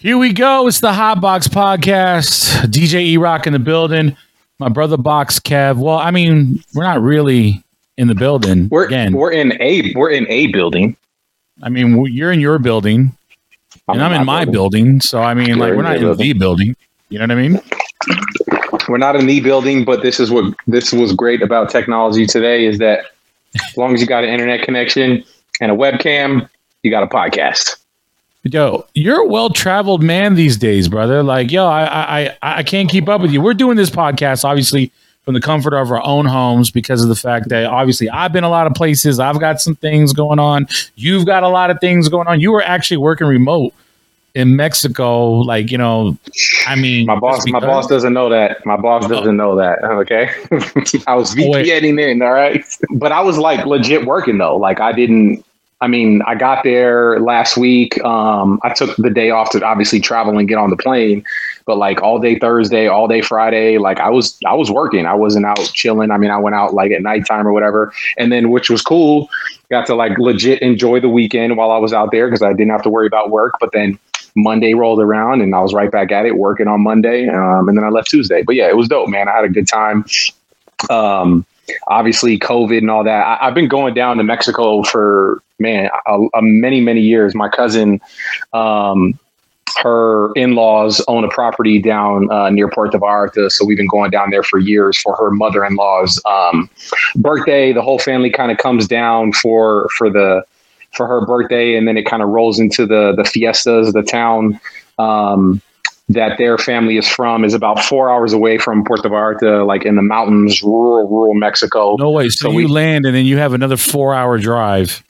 Here we go. It's the Hot Box Podcast. DJ E Rock in the building. My brother Box Kev. Well, I mean, we're not really in the building. We're again. we're in a we're in a building. I mean, you're in your building, and I'm in my building. So I mean, You're like, we're not in your the building. You know what I mean? We're not in the building, but this is what this was great about technology today is that as long as you got an internet connection and a webcam, you got a podcast. Yo, you're a well traveled man these days, brother. Like, yo, I, I, I, can't keep up with you. We're doing this podcast, obviously, from the comfort of our own homes because of the fact that obviously I've been a lot of places. I've got some things going on. You've got a lot of things going on. You were actually working remote in Mexico. Like, you know, I mean, My boss, my boss doesn't know that. My boss oh. doesn't know that. Okay, I was Oh. VPNing in. All right, but I was like legit working though. Like I didn't. I mean, I got there last week. Um, I took the day off to obviously travel and get on the plane, but like all day Thursday, all day Friday, like I was I was working. I wasn't out chilling. I mean, I went out like at nighttime or whatever, and then which was cool. Got to like legit enjoy the weekend while I was out there because I didn't have to worry about work. But then Monday rolled around and I was right back at it working on Monday. Um, and then I left Tuesday. But yeah, it was dope, man. I had a good time. Um, obviously, COVID and all that. I, I've been going down to Mexico for, man, a, a many, many years. My cousin, um, her in-laws own a property down uh, near Puerto Vallarta, so we've been going down there for years for her mother-in-law's um, birthday. The whole family kind of comes down for for the for her birthday, and then it kind of rolls into the the fiestas. The town um, that their family is from is about four hours away from Puerto Vallarta, like in the mountains, rural rural Mexico. No way. So, So you we- land and then you have another four hour drive.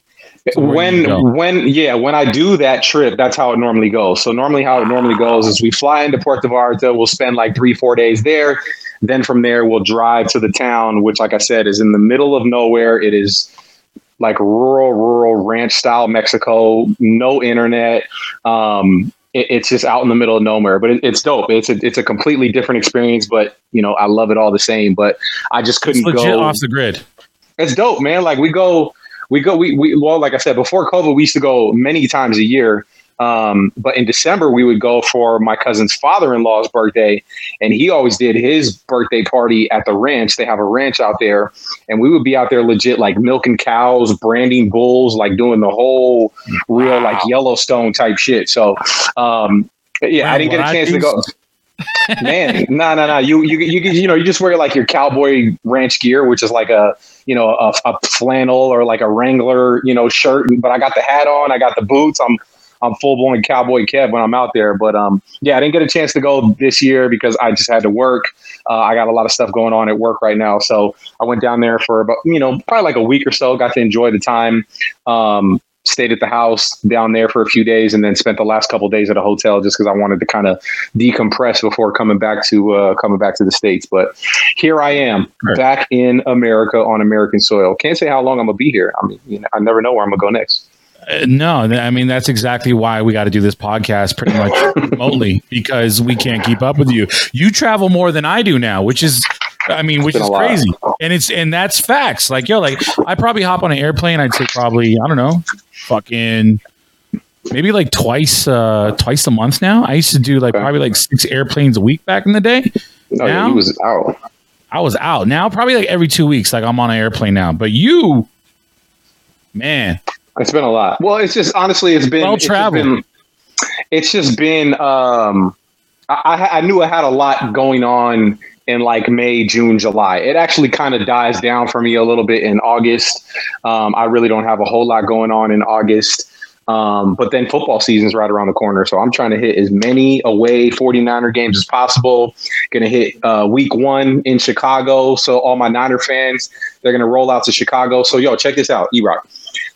So where you when when yeah when i do that trip that's how it normally goes. So normally how it normally goes is we fly into puerto vallarta we'll spend like three four days there. Then from there we'll drive to the town which like i said is in the middle of nowhere. It is like rural rural ranch style mexico no internet. Um it, it's just out in the middle of nowhere but it, it's dope. It's a, it's a completely different experience but you know i love it all the same but i just couldn't legit go off the grid. it's dope, man. Like we go, we go, we, we well, like I said before COVID, we used to go many times a year. Um, but in December, we would go for my cousin's father-in-law's birthday, and he always did his birthday party at the ranch. They have a ranch out there, and we would be out there legit, like milking cows, branding bulls, like doing the whole real like Yellowstone type shit. So, um, yeah, I didn't get a chance to go. Man, no, no, no. You, you, you, know, you just wear like your cowboy ranch gear, which is like a, you know, a, a flannel or like a Wrangler, you know, shirt. But I got the hat on, I got the boots. I'm, I'm full blown cowboy Kev when I'm out there. But um, yeah, I didn't get a chance to go this year because I just had to work. Uh, I got a lot of stuff going on at work right now, so I went down there for about, you know, probably like a week or so. Got to enjoy the time. Um, stayed at the house down there for a few days and then spent the last couple days at a hotel just because I wanted to kind of decompress before coming back to uh, coming back to the states. But here I am Right. back in America on American soil. Can't say how long I'm gonna be here. I mean, you know, I never know where I'm gonna go next. Uh, no, I mean that's exactly why we got to do this podcast pretty much remotely because we can't keep up with you. You travel more than I do now, which is, I mean, which is crazy, and it's and that's facts. Like yo, like I probably hop on an airplane. I'd say probably I don't know, fucking maybe like twice, uh twice a month now. I used to do like Okay. probably like six airplanes a week back in the day. No, yeah, Now? he was out. I was out now, probably like every two weeks. Like I'm on an airplane now, but you, man, It's been a lot. Well, it's just honestly, it's been Well it's just traveled. been- It's just been. Um, I I knew I had a lot going on in like May, June, July. It actually kind of dies down for me a little bit in August. Um, I really don't have a whole lot going on in August. Um, but then football season's right around the corner. So I'm trying to hit as many away 49er games as possible. Going to hit uh, week one in Chicago. So all my Niner fans, they're going to roll out to Chicago. So, yo, check this out, E Rock.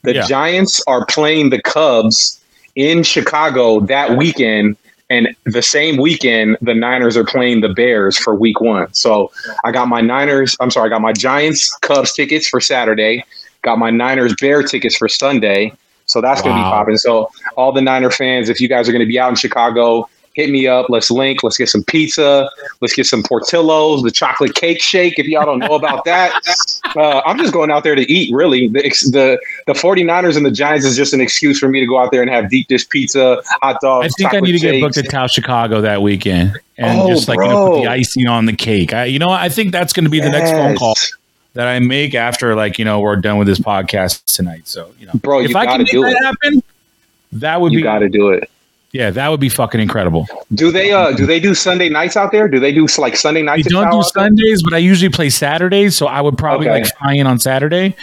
The Yeah. Giants are playing the Cubs in Chicago that weekend. And the same weekend, the Niners are playing the Bears for week one. So I got my Niners, I'm sorry, I got my Giants Cubs tickets for Saturday, got my Niners Bear tickets for Sunday. So that's going to be popping. So all the Niner fans, if you guys are going to be out in Chicago, hit me up. Let's link. Let's get some pizza. Let's get some Portillo's, the chocolate cake shake. If y'all don't know about that, uh, I'm just going out there to eat. Really, the, the the 49ers and the Giants is just an excuse for me to go out there and have deep dish pizza, hot dogs. I think I need to get booked at Tao Chicago that weekend and Oh, just like you know, put the icing on the cake. I, you know, I think that's going to be the next phone call that I make after like you know we're done with this podcast tonight. So you know, Bro, if you I can make do that it. happen, that would You be got to do it. Yeah, that would be fucking incredible. Do they uh do they do Sunday nights out there? Do they do like Sunday nights? at don't do? Sundays, but I usually play Saturdays, so I would probably Okay. like fly in on Saturday,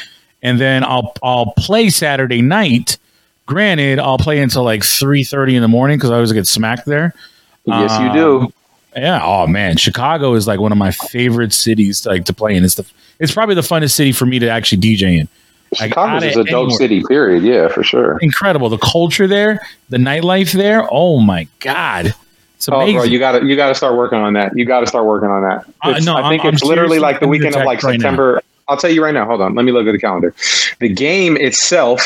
and then I'll I'll play Saturday night. Granted, I'll play until like three thirty in the morning because I always get smacked there. Yes, you Um, do. Yeah. Oh man, Chicago is like one of my favorite cities like to play in. It's the it's probably the funnest city for me to actually DJ in. Out is a dope anywhere. city. Period. Yeah, for sure. Incredible. The culture there, the nightlife there. Oh my god, it's Oh, amazing. bro, you got to you got to start working on that. You got to start working on that. Uh, no, I think I'm- it's I'm literally like the weekend of like right now. September. I'll tell you right now. Hold on. Let me look at the calendar. The game itself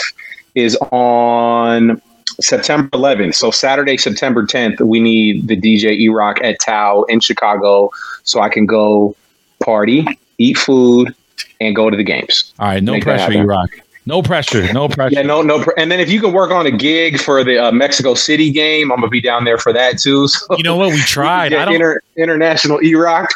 is on September 11th. So Saturday, September 10th, we need the DJ E Rock at Tao in Chicago, so I can go party, eat food, and go to the games. All right, no Make pressure, you rock. No pressure. No pressure. Yeah, no, no. pr- And then if you can work on a gig for the uh, Mexico City game, I'm gonna be down there for that too. So You know what? We tried. I don't. inter- international E Rock.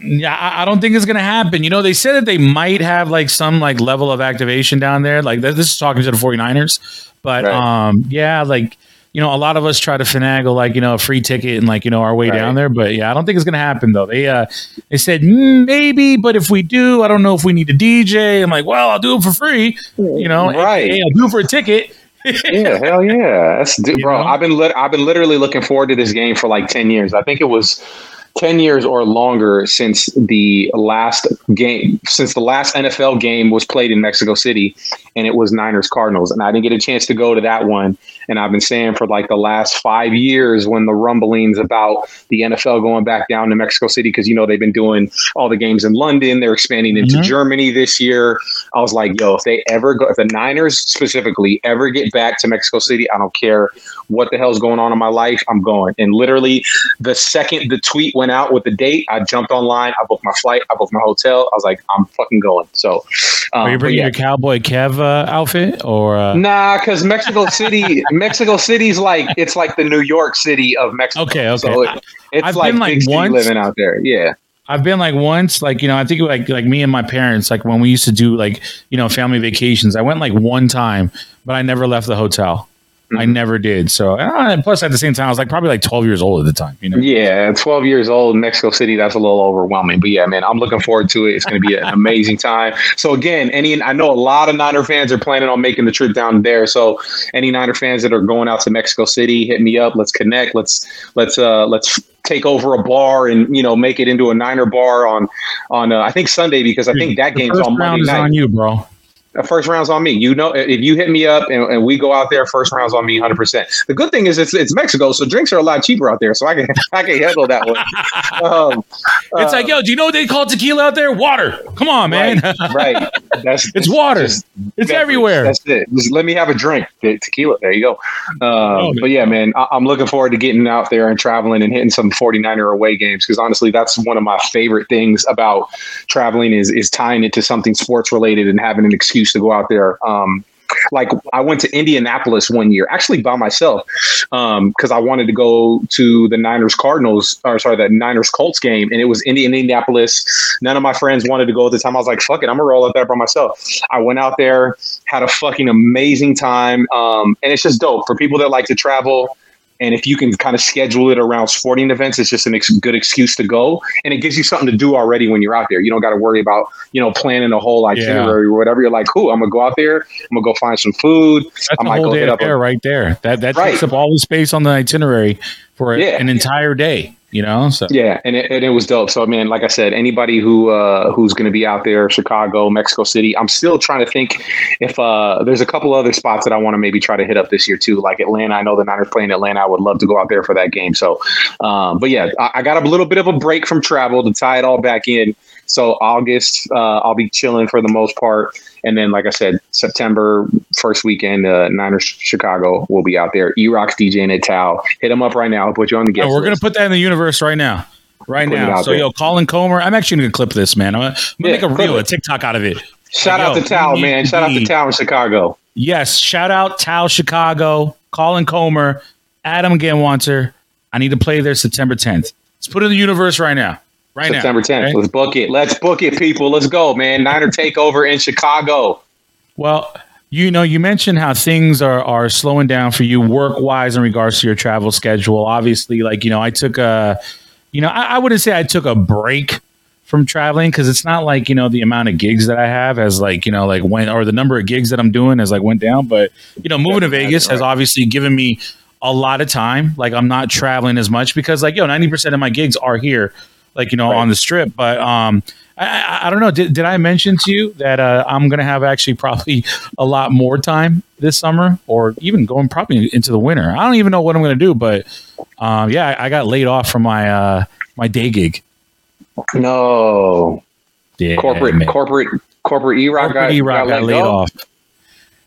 Yeah, I, I don't think it's gonna happen. You know, they said that they might have like some like level of activation down there. Like this is talking to the 49ers. But Right. um, yeah, like you know, a lot of us try to finagle like you know a free ticket and like you know our way Right. down there. But yeah, I don't think it's gonna happen though. They uh they said "Mm, maybe, but if we do, I don't know if we need a DJ. I'm like, well, I'll do it for free. You know, Right. I'll do it for a ticket. Yeah, hell yeah. That's dude, You bro. know? I've been lit- I've been literally looking forward to this game for like 10 years. I think it was 10 years or longer since the last game since the last NFL game was played in Mexico City and it was Niners Cardinals and I didn't get a chance to go to that one and I've been saying for like the last 5 years when the rumblings about the NFL going back down to Mexico City cuz you know they've been doing all the games in London, they're expanding into Mhm. Germany this year. I was like, yo, if they ever go if the Niners specifically ever get back to Mexico City, I don't care what the hell's going on in my life, I'm going. And literally the second the tweet went out with the date, I jumped online, I booked my flight, I booked my hotel. I was like, I'm fucking going. So, um, Are you bringing yeah. your cowboy Kev uh, outfit or? Uh, Nah, because Mexico City, Mexico City's like it's like the New York City of Mexico. Okay, okay. So it, it's I've like been, like, once- living out there. Yeah, I've been like once, like you know, I think like like me and my parents, like when we used to do like you know family vacations. I went like one time, but I never left the hotel. I Mhm. never did. So uh, and plus, at the same time, I was like probably like twelve years old at the time. You know, yeah. Twelve years old in Mexico City. That's a little overwhelming. But yeah, man, I'm looking forward to it. It's going to be an amazing time. So again, any I know a lot of Niner fans are planning on making the trip down there. So any Niner fans that are going out to Mexico City, hit me up. Let's connect. Let's let's uh let's take over a bar and you know make it into a Niner bar on on uh, I think Sunday because I think that game's on Monday is night. on you, bro. First round's on me. You know, if you hit me up and, and we go out there, first round's on me, hundred percent. The good thing is it's it's Mexico, so drinks are a lot cheaper out there, so I can I can handle that one. Um, It's uh, like, yo, do you know what they call tequila out there? Water. Come on, man. right, right. That's it's water. just it's beverage. everywhere. That's it. Just let me have a drink. Tequila. There you go. Um, Oh, but yeah, man, I- I'm looking forward to getting out there and traveling and hitting some 49er away games because honestly, that's one of my favorite things about traveling is is tying it to something sports related and having an excuse to go out there. Um, like I went to Indianapolis one year, actually by myself, because I wanted to go to the Niners Cardinals, or sorry, the Niners Colts game, and it was in Indianapolis. None of my friends wanted to go at the time. I was like, "Fuck it, I'm gonna roll up there by myself." I went out there, had a fucking amazing time, um, and it's just dope for people that like to travel. And if you can kind of schedule it around sporting events, it's just a ex- good excuse to go, and it gives you something to do already when you're out there. You don't got to worry about you know planning a whole itinerary or whatever. You're like, cool, I'm gonna go out there. I'm gonna go find some food. That's I might whole go day hit up a- right there. That that Right. takes up all the space on the itinerary for a- Yeah. an entire day. You know, so Yeah, and it, and it was dope. So, man, like I said, anybody who uh, who's going to be out there, Chicago, Mexico City, I'm still trying to think if uh, there's a couple other spots that I want to maybe try to hit up this year too, like Atlanta. I know the Niners playing Atlanta. I would love to go out there for that game. So, um, but yeah, I, I got a little bit of a break from travel to tie it all back in. So August, uh, I'll be chilling for the most part, and then like I said, September first weekend, uh, Niners Chicago will be out there. E-Rock's DJing at Tao. Hit him up right now. I'll put you on the guest. Oh, we're list. gonna put that in the universe right now. Right Put now. So there. yo, Colin Comer, I'm actually gonna clip this, man. I'm gonna, I'm gonna Yeah, make a reel, it. a TikTok out of it. Shout Yo, out to Tao, man. Shout out to Tao in Chicago. Yes, shout out Tao Chicago, Colin Comer, Adam Ganwanter. I need to play there September 10th. Let's put it in the universe right now. Right September now. 10th. okay? Let's book it. Let's book it, people. Let's go, man. Niner takeover in Chicago. Well, you know, you mentioned how things are are slowing down for you work wise in regards to your travel schedule. Obviously, like you know, I took a, you know, I, I wouldn't say I took a break from traveling because it's not like you know the amount of gigs that I have as like you know like when or the number of gigs that I'm doing as like went down. But you know, moving to Yeah, Vegas has obviously given me a lot of time. Like I'm not traveling as much because like yo, ninety percent of my gigs are here, like you know, Right. on the strip. But um, I, I, don't know. Did, did I mention to you that uh, I'm going to have actually probably a lot more time this summer, or even going probably into the winter? I don't even know what I'm going to do, but um, yeah, I, I got laid off from my uh, my day gig. No. Yeah, corporate, man. corporate, corporate E-Rock Corporate got, E-Rock got, got laid off.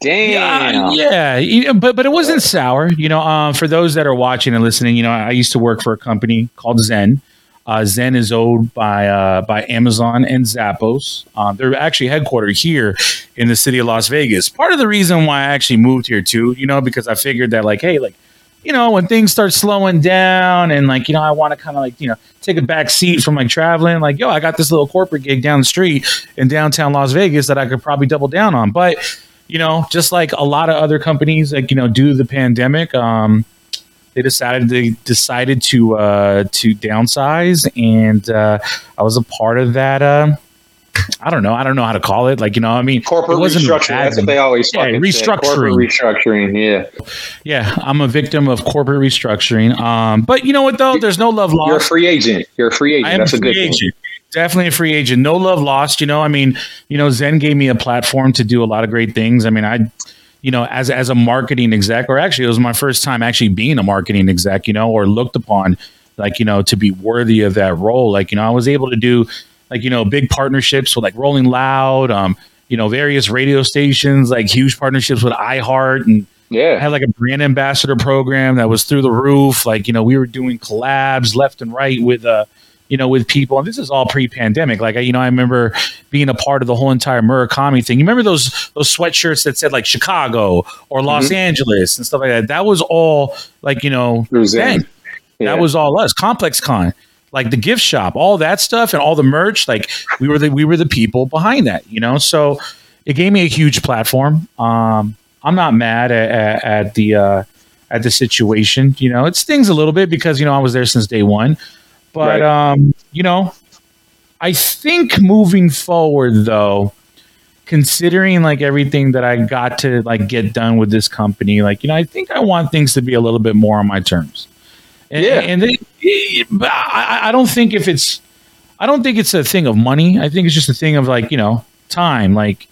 Damn. Yeah, yeah, but but it wasn't sour. You know, um, for those that are watching and listening, you know, I used to work for a company called Zen. Uh, Zen is owned by uh, by Amazon and Zappos. Um, they're actually headquartered here in the city of Las Vegas. Part of the reason why I actually moved here too, you know, because I figured that like, hey, like, you know, when things start slowing down and like, you know, I want to kind of like, you know, take a back seat from like traveling. Like, yo, I got this little corporate gig down the street in downtown Las Vegas that I could probably double down on, but you know, just like a lot of other companies, like you know, due to the pandemic, um, they decided they decided to uh, to downsize, and uh, I was a part of that. Uh, I don't know. I don't know how to call it. Like you know, I mean, Corporate restructuring. That's what they always Yeah. Corporate restructuring. Yeah. Yeah, I'm a victim of corporate restructuring. Um, but you know what though? There's no love lost. You're a free agent. You're a free agent. I am That's a a good free thing. agent. Definitely a free agent. No love lost. You know, I mean, you know, Zen gave me a platform to do a lot of great things. I mean, I, you know, as as a marketing exec, or actually, it was my first time actually being a marketing exec. You know, or looked upon like you know to be worthy of that role. Like you know, I was able to do like you know big partnerships with like Rolling Loud, um, you know, various radio stations, like huge partnerships with iHeart and I Yeah. had like a brand ambassador program that was through the roof. Like, you know, we were doing collabs left and right with, uh, you know, with people. And this is all pre-pandemic. Like, I, you know, I remember being a part of the whole entire Murakami thing. You remember those those sweatshirts that said like Chicago or Los Mhm. Angeles and stuff like that? That was all like, you know. Zen. Yeah. That was all us. Complex Con, like the gift shop, all that stuff, and all the merch. Like we were the we were the people behind that, you know. So it gave me a huge platform. Um, I'm not mad at, at, at the uh, at the situation. You know, it stings a little bit because you know I was there since day one, but Right. um, you know, I think moving forward though. Considering like everything that I got to like get done with this company, like you know, I think I want things to be a little bit more on my terms. And, Yeah. and they, I, I don't think if it's, I don't think it's a thing of money. I think it's just a thing of like you know time. Like,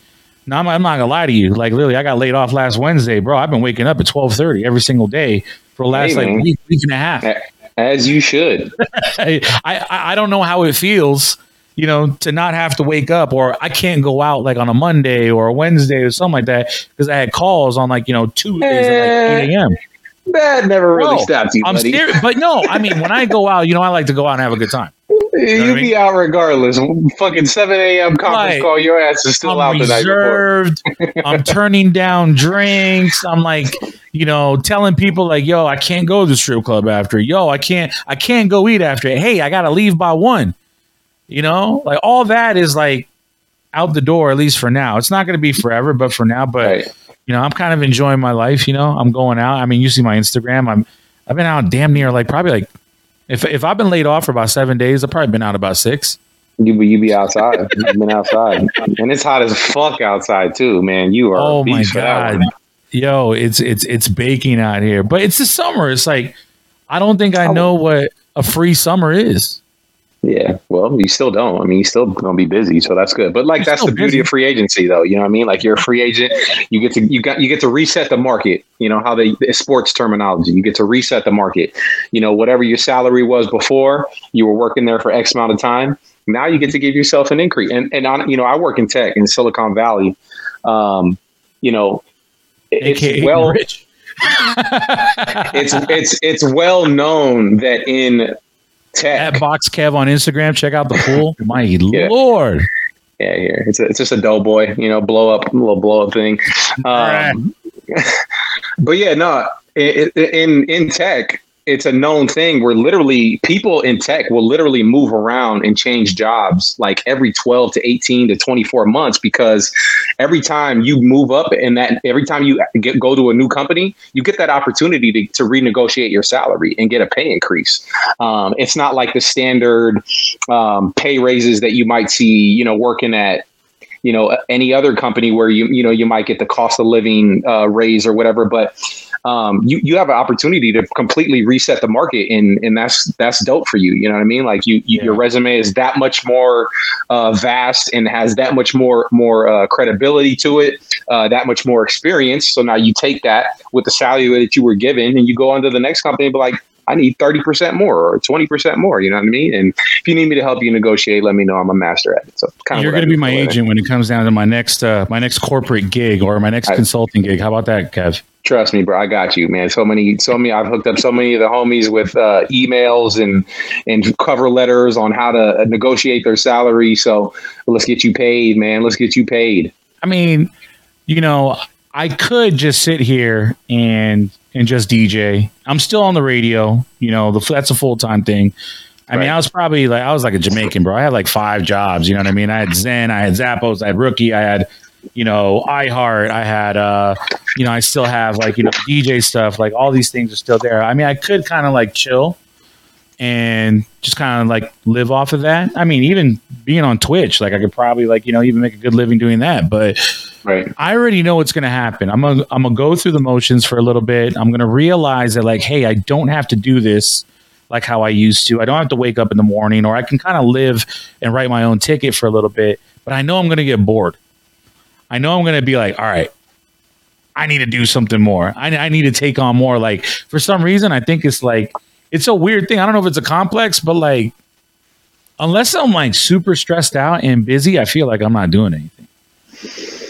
no, I'm, I'm not gonna lie to you. Like, literally, I got laid off last Wednesday, bro. I've been waking up at twelve thirty every single day for the last like week, week and a half. As you should. I, I I don't know how it feels, you know, to not have to wake up or I can't go out like on a Monday or a Wednesday or something like that because I had calls on like you know Tuesdays at like eight eh, a.m. That never really No, stopped you, I'm buddy. serious, but no, I mean when I go out, you know, I like to go out and have a good time. You what I be out regardless. Fucking 7 a.m. conference Right. call. Your ass is still I'm out the night reserved. I'm turning down drinks. I'm like, you know, telling people like, yo, I can't go to the strip club after. Yo, I can't, I can't go eat after. Hey, I gotta leave by one. You know, like all that is like out the door, at least for now. It's not gonna be forever, but for now, but Right. you know, I'm kind of enjoying my life. You know, I'm going out. I mean, you see my Instagram. I'm, I've been out damn near like probably like, if if I've been laid off for about seven days, I've probably been out about six. You be, you be outside. You've been outside. And it's hot as fuck outside, too, man. You are Oh my beast for that god, yo, it's it's it's baking out here. But it's the summer. It's like I don't think I know what a free summer is. Yeah, well, you still don't. I mean, you still gonna be busy, so that's good. But like, that's the beauty busy. of free agency, though. You know what I mean? Like, you're a free agent. You get to you got you get to reset the market. You know how they sports terminology. You get to reset the market. You know, whatever your salary was before, you were working there for X amount of time. Now you get to give yourself an increase. And and on, you know, I work in tech in Silicon Valley. Um, you know, it's AKA well rich. it's it's it's well known that in tech At Box Kev on Instagram, check out the pool. My Yeah. lord. Yeah, here it's a, it's just a doughboy, you know, blow up a little blow up thing. Um, but yeah, no, in in tech, it's a known thing where literally people in tech will literally move around and change jobs like every 12 to 18 to 24 months because every time you move up and that every time you get, go to a new company you get that opportunity to, to renegotiate your salary and get a pay increase. Um, it's not like the standard um, pay raises that you might see you know working at you know any other company where you you know you might get the cost of living uh, raise or whatever but um, you you have an opportunity to completely reset the market and and that's that's dope for you you know what I mean like you, you your resume is that much more uh, vast and has that much more more uh, credibility to it uh, that much more experience so now you take that with the salary that you were given and you go on to the next company and be like I need 30% more or 20% more. You know what I mean? And if you need me to help you negotiate, let me know. I'm a master at it. So kind of You're going to be my agent when it comes down to my next uh, my next corporate gig or my next I- consulting gig. How about that, Kev? Trust me, bro. I got you, man. So many, so many. I've hooked up so many of the homies with uh, emails and and cover letters on how to negotiate their salary. So let's get you paid, man. Let's get you paid. I mean, you know, I could just sit here and and just DJ. I'm still on the radio. You know, the, that's a full time thing. I mean, I was probably like I was like a Jamaican, bro. I had like five jobs. You know what I mean? I had Zen, I had Zappos, I had Rookie, I had you know iHeart, I had uh, you know, I still have like you know DJ stuff. Like all these things are still there. I mean, I could kind of like chill and just kind of like live off of that. I mean, even being on Twitch, like I could probably like you know even make a good living doing that, but. Right. I already know what's going to happen. I'm gonna I'm gonna go through the motions for a little bit. I'm gonna realize that like, hey, I don't have to do this like how I used to. I don't have to wake up in the morning, or I can kind of live and write my own ticket for a little bit. But I know I'm gonna get bored. I know I'm gonna be like, all right, I need to do something more. I, I need to take on more. Like for some reason, I think it's like it's a weird thing. I don't know if it's a complex, but like unless I'm like super stressed out and busy, I feel like I'm not doing anything.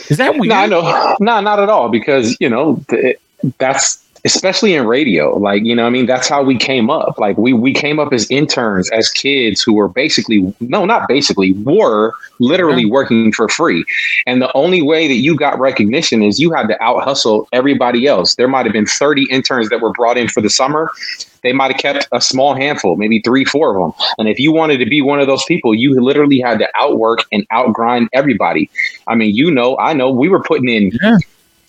Is that weird? No, I know. No, not at all. Because you know th- that's especially in radio. Like you know, I mean, that's how we came up. Like we we came up as interns, as kids who were basically no, not basically, were literally Yeah. working for free. And the only way that you got recognition is you had to out hustle everybody else. There might have been thirty interns that were brought in for the summer. They might have kept a small handful, maybe three, four of them. And if you wanted to be one of those people, you literally had to outwork and outgrind everybody. I mean, you know, I know we were putting in Yeah.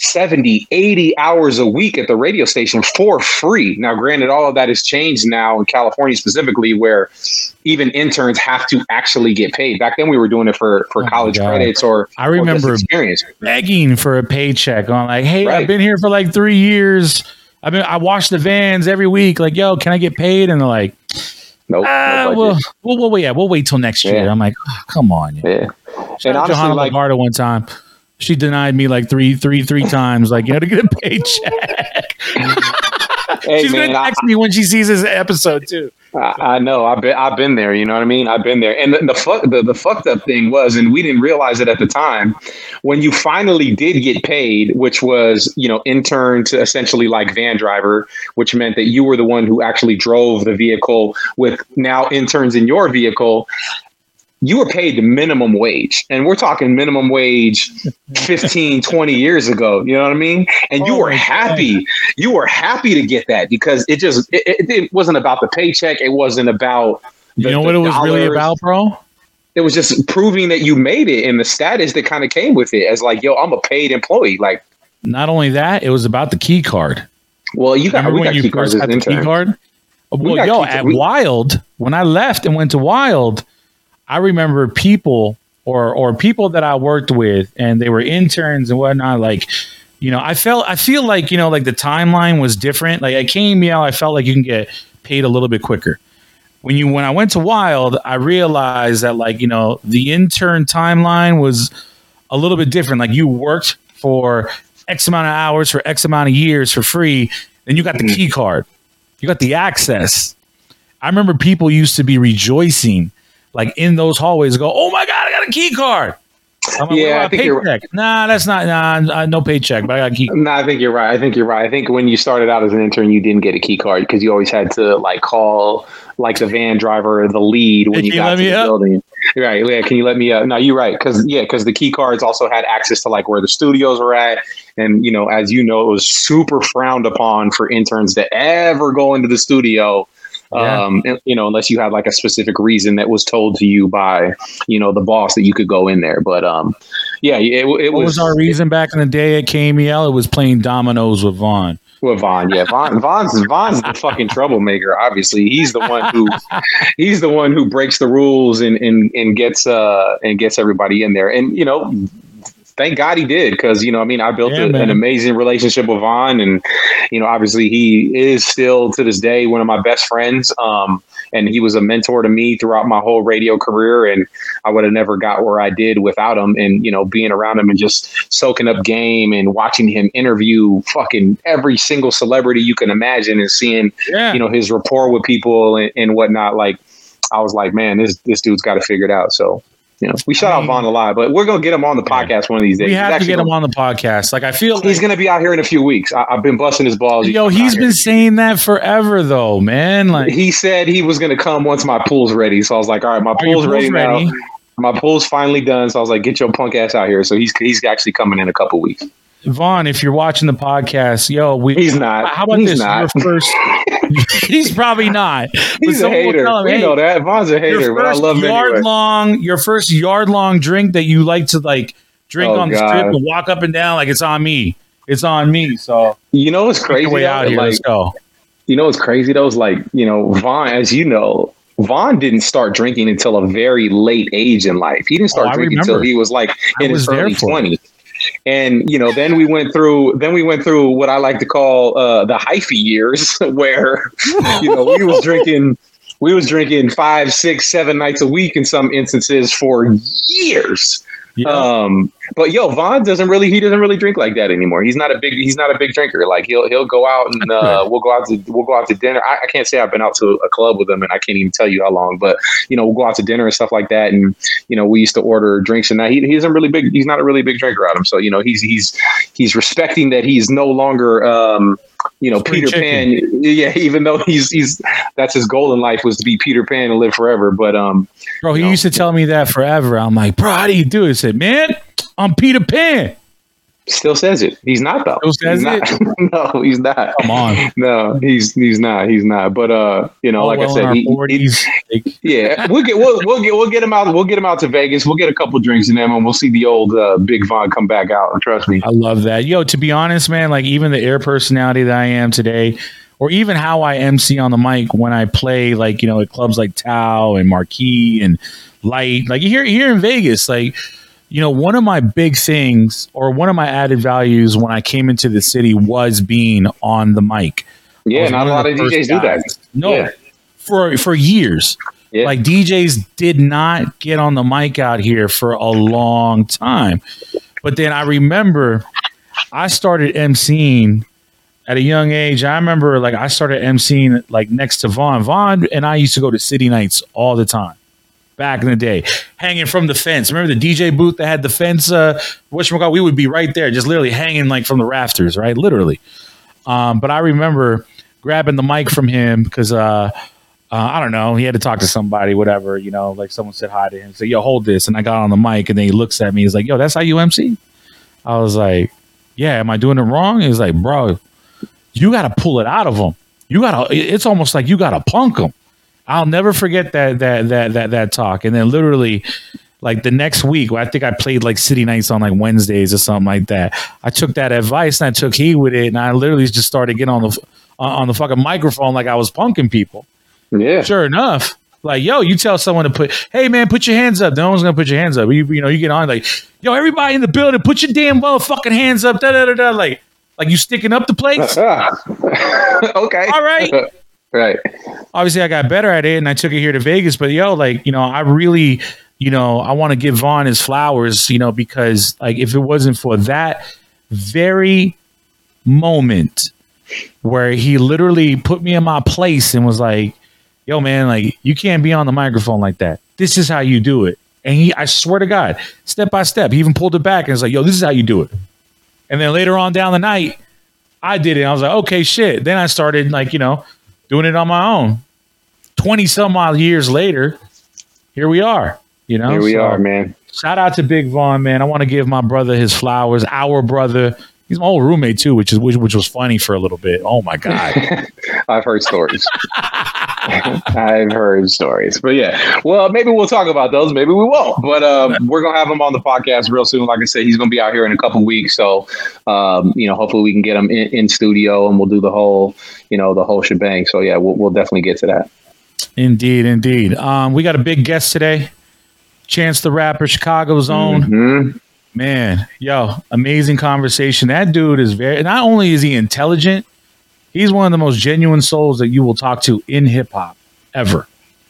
70, 80 hours a week at the radio station for free. Now, granted, all of that has changed now in California specifically, where even interns have to actually get paid. Back then, we were doing it for, for Oh college credits or, I or remember experience. begging for a paycheck on like, hey, Right. I've been here for like three years. I've been I wash the vans every week. Like, yo, can I get paid? And they're like, Nope. ah, no well, budget. well, well, yeah, we'll wait till next year. Yeah. I'm like, oh, come on. Yeah. yeah. Shout And honestly, Johanna like, Lagarda one time. She denied me like three, three, three times. Like, you had to get a paycheck. hey, She's man, gonna I- text me when she sees this episode too. I, I know. I've been. I've been there. You know what I mean. I've been there. And the, the fuck. The, the fucked up thing was, and we didn't realize it at the time, when you finally did get paid, which was you know intern to essentially like van driver, which meant that you were the one who actually drove the vehicle with now interns in your vehicle. You were paid the minimum wage, and we're talking minimum wage 15, 20 years ago. You know what I mean? And you Oh were my God. happy you were happy to get that because it just it, it, it wasn't about the paycheck. It wasn't about the, You know the what it was really about, bro? It was just proving that you made it and the status that kind of came with it as like, yo, I'm a paid employee. Like, Not only that, it was about the key card. well, you got Remember we when got you key cards first as had the key card? Well, got yo, key- at we- Wild, when I left and went to Wild, I remember people or or people that I worked with, and they were interns and whatnot. Like, you know, I felt I feel like you know, like the timeline was different. Like I came, know, I felt like you can get paid a little bit quicker. When you when I went to Wild, I realized that like you know the intern timeline was a little bit different. Like you worked for X amount of hours for X amount of years for free, then you got the Mhm. key card, you got the access. I remember people used to be rejoicing like in those hallways go, "Oh my god, I got a key card." Like, yeah, I think you're right. Nah, that's not nah, no paycheck, but I got a key. No, I think you're right. I think you're right. I think when you started out as an intern, you didn't get a key card because you always had to like call like the van driver the lead when you, you got to the up? building. Right. Yeah. Can you let me up? No, you're right. Cause yeah, cause the key cards also had access to like where the studios were at. And, you know, as you know, it was super frowned upon for interns to ever go into the studio. Yeah. Um, you know, unless you had like a specific reason that was told to you by, you know, the boss that you could go in there. But, um, yeah, it, it what was, was our reason back in the day at KMEL? It was playing dominoes with Vaughn. With Vaughn, yeah, Vaughn, Vaughn's Vaughn's the fucking troublemaker. Obviously, he's the one who he's the one who breaks the rules and and and gets uh and gets everybody in there. And you know, thank God he did because you know I mean I built yeah, a, an amazing relationship with Vaughn and you know obviously he is still to this day one of my best friends um, and he was a mentor to me throughout my whole radio career and I would have never got where I did without him and you know being around him and just soaking up game and watching him interview fucking every single celebrity you can imagine and seeing yeah. you know his rapport with people and, and whatnot like I was like man this this dude's got to figure it out so you know, we shut I mean, out Vaughn a lot, but we're gonna get him on the podcast one of these days. We have to get him on the podcast. Like I feel he's like, gonna be out here in a few weeks. I, have been busting his balls. Yo, he's been saying that forever though, man. Like he said he was gonna come once my pool's ready. So I was like, all right, my pool's, ready, ready now. My pool's finally done. So I was like, get your punk ass out here. So he's he's actually coming in a couple weeks. Vaughn, if you're watching the podcast, yo, we he's not. How about he's this? Not. Your first. he's probably not. He's a hater. Him, we hey, know that Vaughn's a hater, but I love him yard anyway. long. Your first yard long drink that you like to like drink oh, on the God. strip and walk up and down like it's on me. It's on me. So you know what's crazy? Way out here. Like, Let's go. You know what's crazy though? Is like you know Vaughn, as you know, Vaughn didn't start drinking until a very late age in life. He didn't oh, start oh, drinking until he was like in his early twenties and you know then we went through then we went through what i like to call uh, the hyphy years where you know we was drinking we was drinking five six seven nights a week in some instances for years yeah. Um, but yo, Vaughn doesn't really he doesn't really drink like that anymore. He's not a big he's not a big drinker. Like he'll he'll go out and uh, we'll go out to we'll go out to dinner. I, I, can't say I've been out to a club with him and I can't even tell you how long, but you know, we'll go out to dinner and stuff like that. And you know, we used to order drinks and that he, he isn't really big he's not a really big drinker out him. So, you know, he's he's he's respecting that he's no longer um you know, Peter Pan. Yeah, even though he's he's that's his goal in life was to be Peter Pan and live forever. But um, bro, he know, used to tell me that forever. I'm like, bro, how do you do it? He said, man, I'm Peter Pan. Still says it. He's not though. Still says he's it. no, he's not. Come on. No, he's he's not. He's not. But uh, you know, oh, like well, I said, he, he, yeah, we'll get we'll, we'll get we'll get him out. We'll get him out to Vegas. We'll get a couple drinks in them, and we'll see the old uh, Big Vaughn come back out. Trust me. I love that. Yo, to be honest, man, like even the air personality that I am today, or even how I MC on the mic when I play, like you know, at clubs like Tao and Marquee and Light, like here here in Vegas, like you know, one of my big things or one of my added values when I came into the city was being on the mic. Yeah, not a lot of DJs guys. do that. No, yeah. for for years. Yeah. Like DJs did not get on the mic out here for a long time. But then I remember I started emceeing at a young age. I remember like I started emceeing like next to Vaughn. Vaughn and I used to go to city nights all the time back in the day, hanging from the fence. Remember the DJ booth that had the fence? Uh, which we would be right there, just literally hanging like from the rafters, right? Literally. Um, but I remember grabbing the mic from him because uh, uh, I don't know, he had to talk to somebody, whatever, you know, like someone said hi to him, said, "Yo, hold this," and I got on the mic, and then he looks at me, he's like, "Yo, that's how you MC?" I was like, "Yeah, am I doing it wrong?" He's like, "Bro, you got to pull it out of him. You got to. It's almost like you got to punk him." I'll never forget that that that that that talk. And then literally like the next week, I think I played like city nights on like Wednesdays or something like that. I took that advice and I took heed with it, and I literally just started getting on the on the fucking microphone like I was punking people. Yeah, sure enough. Like, yo, you tell someone to put, hey man, put your hands up. No one's gonna put your hands up. You, you know, you get on like, yo, everybody in the building, put your damn motherfucking hands up. Da da da da. Like, like you sticking up the place. okay. All right. Right. Obviously, I got better at it and I took it here to Vegas. But yo, like, you know, I really, you know, I want to give Vaughn his flowers, you know, because like if it wasn't for that very moment where he literally put me in my place and was like, yo, man, like you can't be on the microphone like that. This is how you do it. And he, I swear to God, step by step, he even pulled it back and was like, yo, this is how you do it. And then later on down the night, I did it. I was like, okay, shit. Then I started like, you know, doing it on my own. 20 some odd years later, here we are. You know, here we so, are, man. Shout out to Big Vaughn, man. I want to give my brother his flowers. Our brother, he's my old roommate too, which is which, which was funny for a little bit. Oh my god, I've heard stories. I've heard stories, but yeah. Well, maybe we'll talk about those. Maybe we won't. But um, we're gonna have him on the podcast real soon. Like I said, he's gonna be out here in a couple weeks. So, um, you know, hopefully we can get him in, in, studio and we'll do the whole, you know, the whole shebang. So yeah, we'll, we'll definitely get to that. Indeed, indeed. Um, we got a big guest today. Chance the Rapper, Chicago's own. Mm-hmm. Man, yo, amazing conversation. That dude is very, not only is he intelligent, he's one of the most genuine souls that you will talk to in hip hop ever.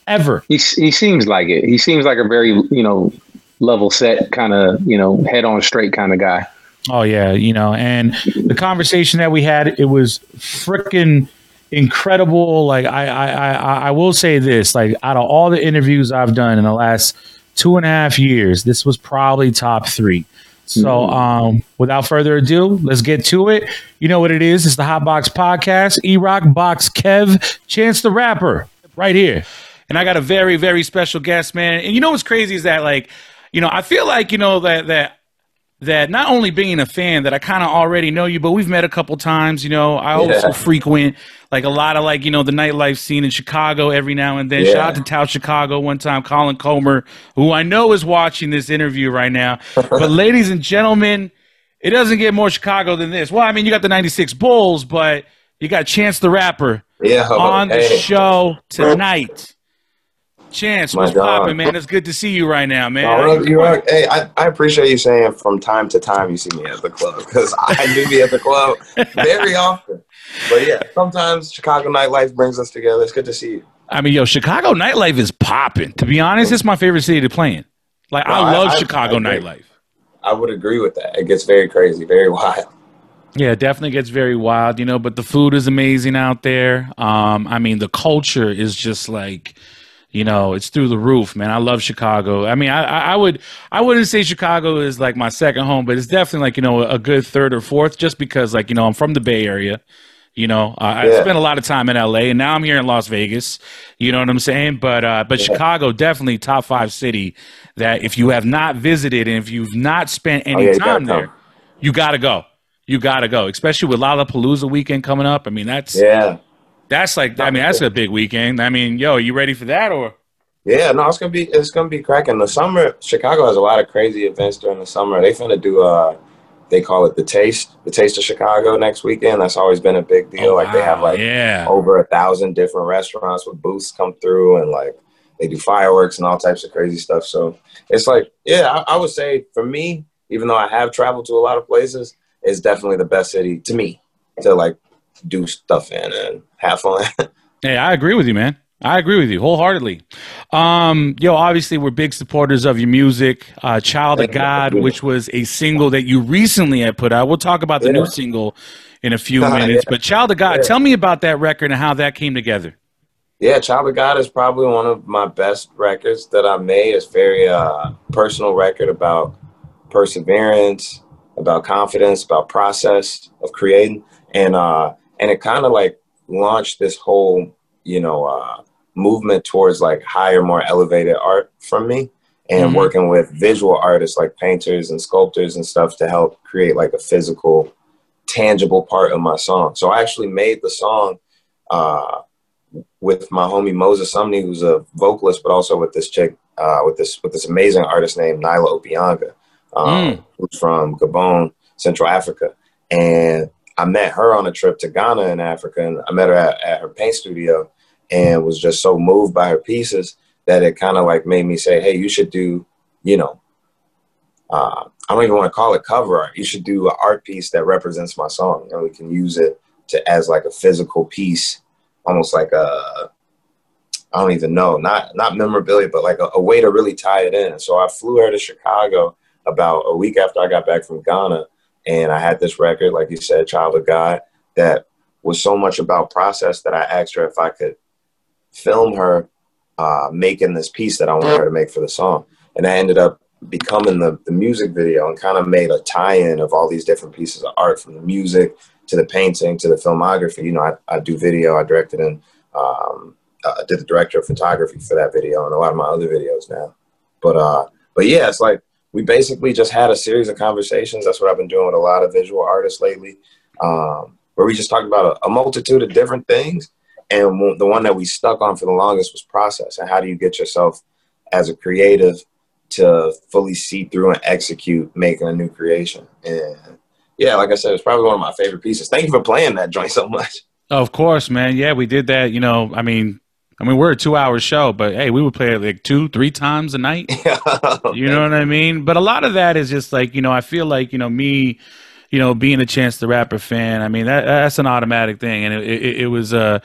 Ever. He, he seems like it. He seems like a very, you know, level set kind of, you know, head on straight kind of guy. Oh, yeah. You know, and the conversation that we had, it was freaking incredible. Like, I, I, I, I will say this like, out of all the interviews I've done in the last two and a half years, this was probably top three. So, mm-hmm. um, without further ado, let's get to it. You know what it is? It's the Hot Box Podcast. E Rock Box Kev, Chance the Rapper, right here. And I got a very, very special guest, man. And you know what's crazy is that, like, you know, I feel like, you know, that, that, that not only being a fan that I kind of already know you, but we've met a couple times. You know, I also yeah. frequent like a lot of like you know the nightlife scene in Chicago every now and then. Yeah. Shout out to Tao Chicago one time, Colin Comer, who I know is watching this interview right now. but ladies and gentlemen, it doesn't get more Chicago than this. Well, I mean, you got the '96 Bulls, but you got Chance the Rapper yeah, on the show tonight. Chance, what's popping, man? It's good to see you right now, man. No, you are, hey, I, I appreciate you saying from time to time you see me at the club because I do be at the club very often. But yeah, sometimes Chicago nightlife brings us together. It's good to see you. I mean, yo, Chicago nightlife is popping. To be honest, it's my favorite city to play in. Like, no, I love I, Chicago I, nightlife. I would agree with that. It gets very crazy, very wild. Yeah, it definitely gets very wild, you know, but the food is amazing out there. Um, I mean, the culture is just like you know, it's through the roof, man. I love Chicago. I mean, I, I would, I wouldn't say Chicago is like my second home, but it's definitely like you know a good third or fourth, just because like you know I'm from the Bay Area. You know, uh, yeah. I spent a lot of time in LA, and now I'm here in Las Vegas. You know what I'm saying? But uh, but yeah. Chicago definitely top five city that if you have not visited and if you've not spent any oh, yeah, time there, come. you got to go. You got to go, especially with Lollapalooza weekend coming up. I mean, that's yeah that's like, I mean, that's a big weekend. I mean, yo, you ready for that or? Yeah, no, it's gonna be it's gonna be cracking. The summer, Chicago has a lot of crazy events during the summer. They finna do uh, they call it the Taste, the Taste of Chicago next weekend. That's always been a big deal. Oh, like wow. they have like yeah. over a thousand different restaurants with booths come through and like they do fireworks and all types of crazy stuff. So it's like, yeah, I, I would say for me, even though I have traveled to a lot of places, it's definitely the best city to me to like do stuff in and have fun. hey, I agree with you, man. I agree with you wholeheartedly. Um, yo, obviously, we're big supporters of your music. Uh, Child of God, which was a single that you recently had put out. We'll talk about the yeah. new single in a few minutes. yeah. But Child of God, yeah. tell me about that record and how that came together. Yeah, Child of God is probably one of my best records that I made. It's very uh, personal record about perseverance, about confidence, about process of creating, and uh, and it kind of like launched this whole you know uh, movement towards like higher more elevated art from me and mm-hmm. working with visual artists like painters and sculptors and stuff to help create like a physical tangible part of my song so i actually made the song uh, with my homie moses sumney who's a vocalist but also with this chick uh, with this with this amazing artist named nyla opianga um, mm. who's from gabon central africa and I met her on a trip to Ghana in Africa, and I met her at, at her paint studio, and was just so moved by her pieces that it kind of like made me say, "Hey, you should do, you know, uh, I don't even want to call it cover art. You should do an art piece that represents my song, and we can use it to as like a physical piece, almost like a I don't even know, not not memorabilia, but like a, a, way to really tie it in. So I flew her to Chicago about a week after I got back from Ghana, and I had this record, like you said, Child of God, that was so much about process that I asked her if I could film her uh, making this piece that I wanted her to make for the song. And I ended up becoming the, the music video and kind of made a tie-in of all these different pieces of art from the music to the painting to the filmography. You know, I, I do video, I directed and um, I did the director of photography for that video and a lot of my other videos now. But uh, but yeah, it's like we basically just had a series of conversations. That's what I've been doing with a lot of visual artists lately, um, where we just talked about a, a multitude of different things. And the one that we stuck on for the longest was process and how do you get yourself as a creative to fully see through and execute making a new creation. And yeah, like I said, it's probably one of my favorite pieces. Thank you for playing that joint so much. Of course, man. Yeah, we did that. You know, I mean, I mean, we're a two-hour show, but hey, we would play it like two, three times a night. you know what I mean? But a lot of that is just like you know, I feel like you know me, you know, being a Chance the Rapper fan. I mean, that that's an automatic thing, and it, it, it was a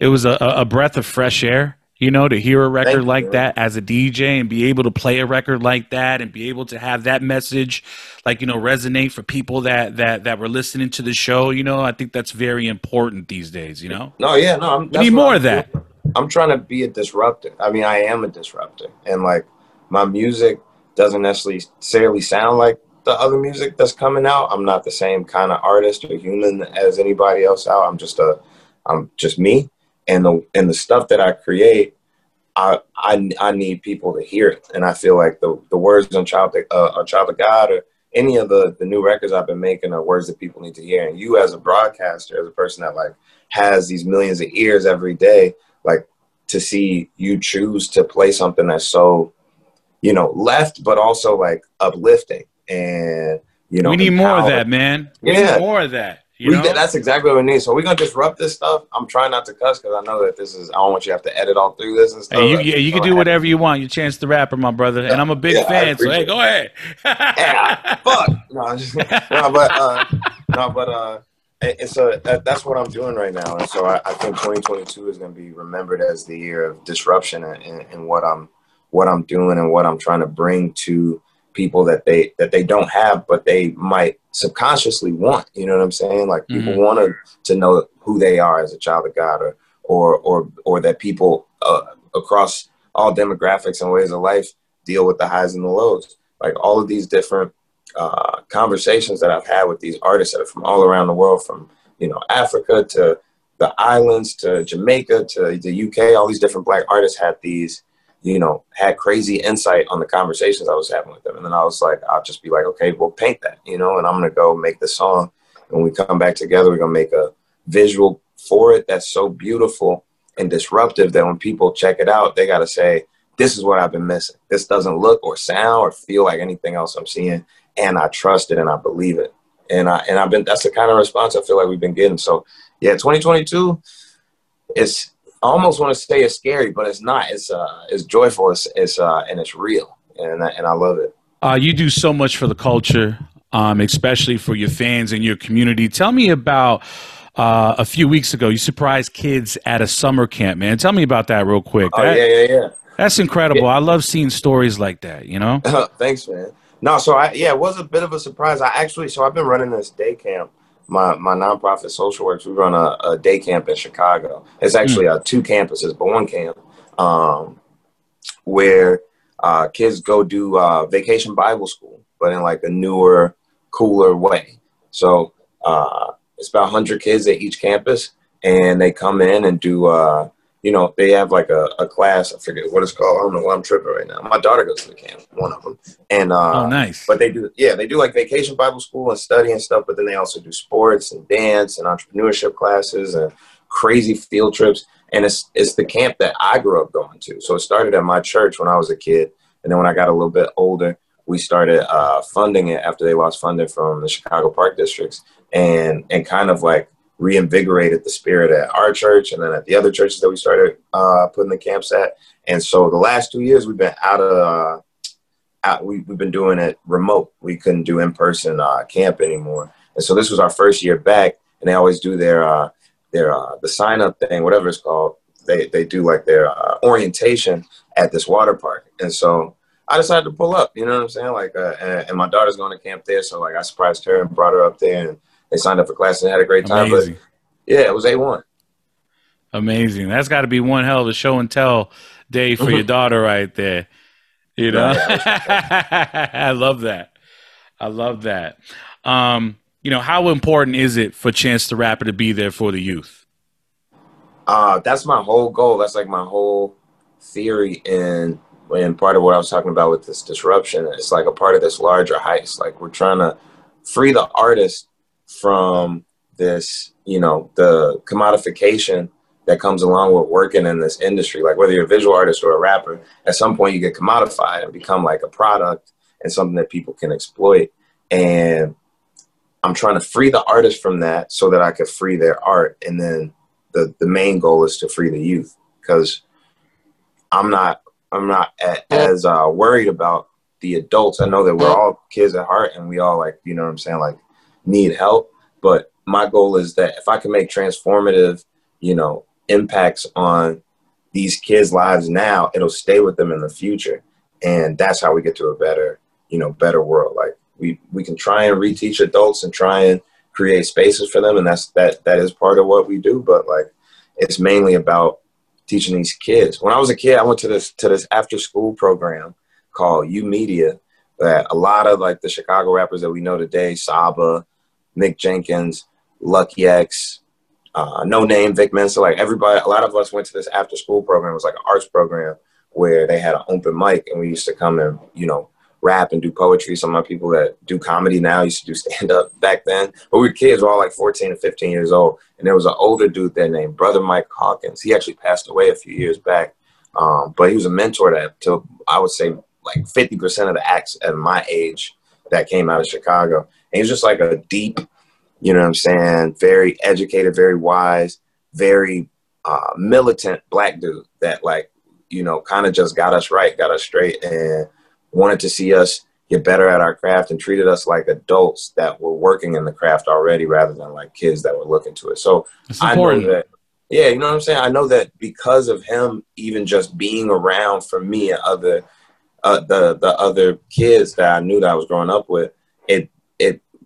it was a, a breath of fresh air you know, to hear a record Thank like you. that as a DJ and be able to play a record like that and be able to have that message like, you know, resonate for people that that that were listening to the show, you know, I think that's very important these days, you know? No, yeah, no, I'm, we need more I'm of that. Doing. I'm trying to be a disruptor. I mean, I am a disruptor. And like my music doesn't necessarily sound like the other music that's coming out. I'm not the same kind of artist or human as anybody else out. I'm just a I'm just me and the and the stuff that I create, I I, I need people to hear it, and I feel like the the words on Child uh, Child of God or any of the the new records I've been making are words that people need to hear. And you as a broadcaster, as a person that like has these millions of ears every day, like to see you choose to play something that's so you know left but also like uplifting and you know we need more of that man we yeah. need more of that you we, that's exactly what we need. So we're gonna disrupt this stuff. I'm trying not to cuss because I know that this is. I don't want you to have to edit all through this and stuff. Hey, you, yeah, you can do whatever you want. You chance the rapper, my brother, and I'm a big yeah, fan. So hey, go ahead. yeah, fuck. No, just, no, but uh, no, but uh, and so that, that's what I'm doing right now. And so I, I think 2022 is going to be remembered as the year of disruption and, and what I'm what I'm doing and what I'm trying to bring to people that they that they don't have, but they might subconsciously want. You know what I'm saying? Like people mm-hmm. want to to know who they are as a child of God, or or or or that people uh, across all demographics and ways of life deal with the highs and the lows. Like all of these different uh, conversations that I've had with these artists that are from all around the world, from you know Africa to the islands to Jamaica to the UK, all these different black artists had these you know, had crazy insight on the conversations I was having with them. And then I was like, I'll just be like, okay, we'll paint that, you know, and I'm to go make the song. And when we come back together, we're to make a visual for it that's so beautiful and disruptive that when people check it out, they got to say, this is what I've been missing. This doesn't look or sound or feel like anything else I'm seeing. And I trust it and I believe it. And I, and I've been, that's the kind of response I feel like we've been getting. So yeah, 2022 is, I almost want to say it's scary, but it's not. It's uh, it's joyful. It's it's uh, and it's real, and I, and I love it. Uh, you do so much for the culture, um, especially for your fans and your community. Tell me about uh, a few weeks ago. You surprised kids at a summer camp, man. Tell me about that real quick. Oh that, yeah, yeah, yeah. That's incredible. Yeah. I love seeing stories like that. You know. Thanks, man. No, so I yeah, it was a bit of a surprise. I actually so I've been running this day camp my my nonprofit social works we run a, a day camp in chicago it's actually mm. uh, two campuses but one camp um, where uh, kids go do uh, vacation bible school but in like a newer cooler way so uh, it's about 100 kids at each campus and they come in and do uh, you know, they have like a, a class. I forget what it's called. I don't know why I'm tripping right now. My daughter goes to the camp, one of them. And uh, oh, nice. But they do, yeah, they do like vacation Bible school and study and stuff. But then they also do sports and dance and entrepreneurship classes and crazy field trips. And it's it's the camp that I grew up going to. So it started at my church when I was a kid, and then when I got a little bit older, we started uh, funding it after they lost funding from the Chicago Park districts, and and kind of like reinvigorated the spirit at our church and then at the other churches that we started uh, putting the camps at. And so the last two years we've been out of, uh, out, we, have been doing it remote. We couldn't do in-person uh, camp anymore. And so this was our first year back and they always do their, uh, their, uh, the sign up thing, whatever it's called. They, they do like their uh, orientation at this water park. And so I decided to pull up, you know what I'm saying? Like, and, and my daughter's going to camp there. So like I surprised her and brought her up there and they signed up for class and had a great time. Amazing. But yeah, it was A one. Amazing. That's got to be one hell of a show and tell day for your daughter right there. You know, I love that. I love that. Um, you know, how important is it for Chance the Rapper to be there for the youth? Uh, that's my whole goal. That's like my whole theory and and part of what I was talking about with this disruption. It's like a part of this larger heist. Like we're trying to free the artist from this, you know, the commodification that comes along with working in this industry. Like whether you're a visual artist or a rapper, at some point you get commodified and become like a product and something that people can exploit. And I'm trying to free the artist from that so that I could free their art. And then the the main goal is to free the youth because I'm not I'm not as uh, worried about the adults. I know that we're all kids at heart and we all like you know what I'm saying like need help. But my goal is that if I can make transformative, you know, impacts on these kids' lives now, it'll stay with them in the future. And that's how we get to a better, you know, better world. Like we we can try and reteach adults and try and create spaces for them and that's that that is part of what we do but like it's mainly about teaching these kids when i was a kid i went to this to this after school program called YOUmedia that a lot of like the chicago rappers that we know today saba mick jenkins lucky x uh, Noname vic mensa like everybody a lot of us went to this after school program it was like an arts program where they had an open mic and we used to come and you know rap and do poetry. Some of my people that do comedy now used to do stand up back then. But we were kids, we are all like 14 and 15 years old. And there was an older dude there named Brother Mike Hawkins. He actually passed away a few years back. Um, but he was a mentor to, to, I would say, like 50% of the acts at my age that came out of Chicago. He was just like a deep, you know what I'm saying, very educated, very wise, very uh, militant black dude that like, you know, kind of just got us right, got us straight. And wanted to see us get better at our craft and treated us like adults that were working in the craft already rather than like kids that were looking to it. So I know that, yeah, you know what I'm saying? I know that because of him even just being around for me and other, uh, the, the other kids that I knew that I was growing up with, it, it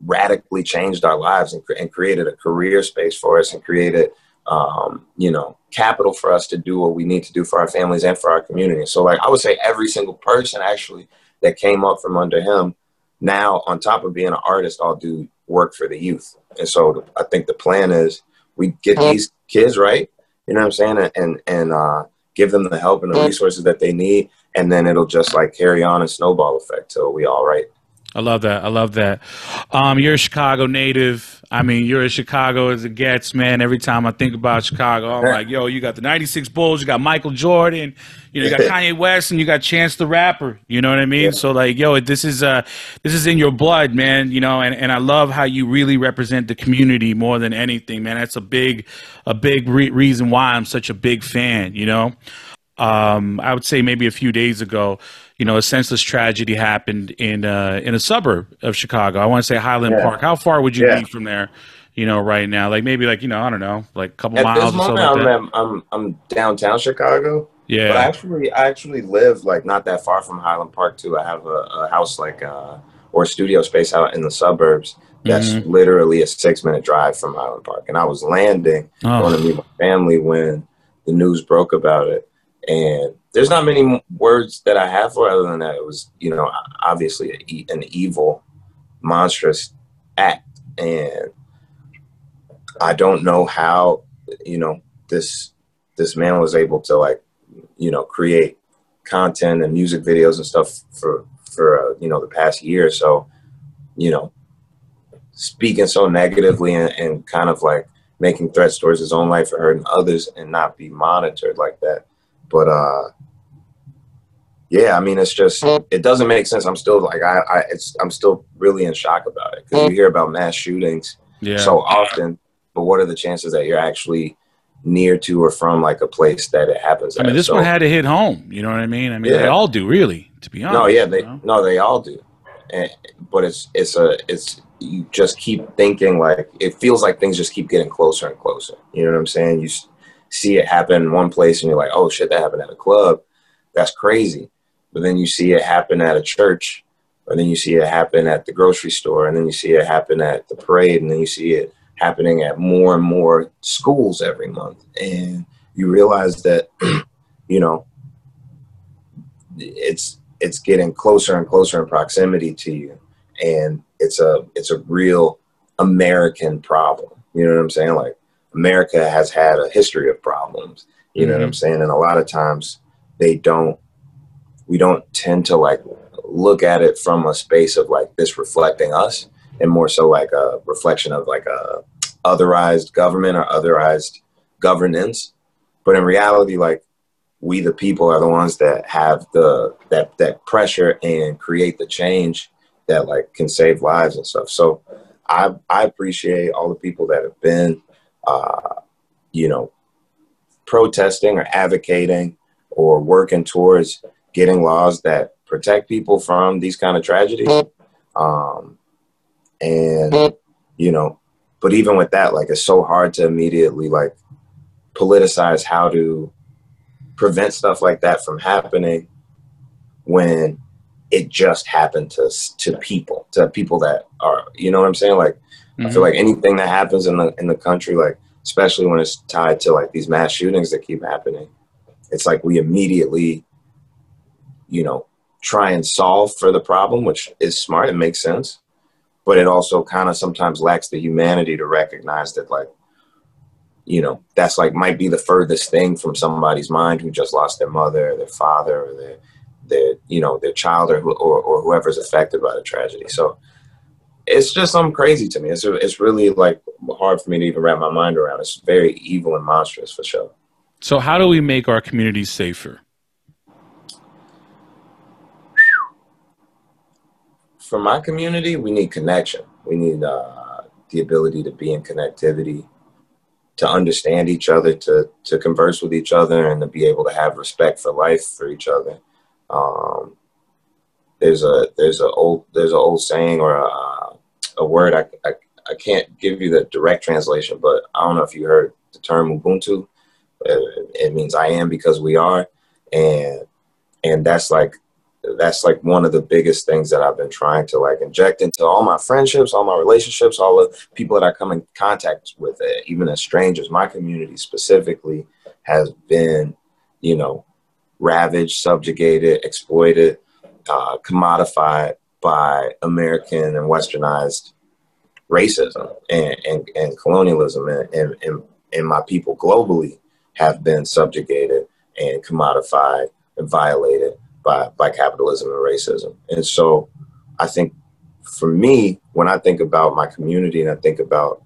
radically changed our lives and, and created a career space for us and created, um, you know, capital for us to do what we need to do for our families and for our community. So like I would say every single person actually that came up from under him now on top of being an artist I'll do work for the youth. And so I think the plan is we get these kids right, you know what I'm saying, and and, uh, give them the help and the resources that they need and then it'll just like carry on a snowball effect till we all right. I love that. I love that. Um, you're a Chicago native. I mean, you're as Chicago as it gets, man. Every time I think about Chicago, I'm like, yo, you got the 96 Bulls, you got Michael Jordan, you know, you got Kanye West, and you got Chance the Rapper. You know what I mean? Yeah. So, like, yo, this is uh, this is in your blood, man. You know, and, and I love how you really represent the community more than anything, man. That's a big, a big re- reason why I'm such a big fan. You know, um, I would say maybe a few days ago, you know, a senseless tragedy happened in uh, in a suburb of Chicago. I want to say Highland yeah. Park. How far would you yeah. be from there? You know, right now, like maybe like you know, I don't know, like a couple At miles. This moment, like I'm, I'm I'm downtown Chicago. Yeah, but actually, I actually live like not that far from Highland Park too. I have a, a house like uh, or a studio space out in the suburbs. That's mm-hmm. literally a six minute drive from Highland Park, and I was landing oh. going to meet my family when the news broke about it, and there's not many words that I have for other than that. It was, you know, obviously an evil, monstrous act, and I don't know how, you know, this this man was able to like, you know, create content and music videos and stuff for for uh, you know the past year. So, you know, speaking so negatively and, and kind of like making threats towards his own life or hurting others and not be monitored like that but uh, yeah, I mean, it's just it doesn't make sense. I'm still like I, I it's I'm still really in shock about it because you hear about mass shootings yeah. so often, but what are the chances that you're actually near to or from like a place that it happens? I mean, this so, one had to hit home. You know what I mean? I mean, yeah. they all do, really. To be honest. No, yeah, they you know? no, they all do. And, but it's it's a it's you just keep thinking like it feels like things just keep getting closer and closer. You know what I'm saying? You see it happen in one place and you're like, oh shit, that happened at a club. That's crazy. But then you see it happen at a church, or then you see it happen at the grocery store, and then you see it happen at the parade, and then you see it happening at more and more schools every month. And you realize that, you know, it's it's getting closer and closer in proximity to you. And it's a it's a real American problem. You know what I'm saying? Like America has had a history of problems. You know mm-hmm. what I'm mm-hmm. saying? And a lot of times they don't we don't tend to like look at it from a space of like this reflecting us and more so like a reflection of like a otherized government or otherized governance. But in reality, like we the people are the ones that have the that that pressure and create the change that like can save lives and stuff. So I I appreciate all the people that have been uh, you know protesting or advocating or working towards getting laws that protect people from these kind of tragedies. Um, and you know, but even with that, like it's so hard to immediately like politicize how to prevent stuff like that from happening when it just happened to to people, to people that are, you know what I'm saying? Like, mm-hmm. I feel mm-hmm. like anything that happens in the in the country, like especially when it's tied to like these mass shootings that keep happening, it's like we immediately, you know, try and solve for the problem, which is smart and makes sense. But it also kind of sometimes lacks the humanity to recognize that, like, you know, that's like might be the furthest thing from somebody's mind who just lost their mother, their father, or their, their you know, their child or, or, or whoever's affected by the tragedy. So it's just something crazy to me. It's, it's really like hard for me to even wrap my mind around. It's very evil and monstrous for sure. So, how do we make our communities safer? For my community, we need connection. We need uh, the ability to be in connectivity, to understand each other, to to converse with each other, and to be able to have respect for life for each other. Um, there's a there's a old there's an old saying or a, a word I, I I can't give you the direct translation, but I don't know if you heard the term Ubuntu it means I am because we are, and and that's like that's like one of the biggest things that I've been trying to like inject into all my friendships, all my relationships, all the people that I come in contact with, uh, even as strangers. My community specifically has been, you know, ravaged, subjugated, exploited, uh, commodified by American and westernized racism and, and, and colonialism and, and, and, and my people globally have been subjugated and commodified and violated by, by capitalism and racism. And so I think for me, when I think about my community and I think about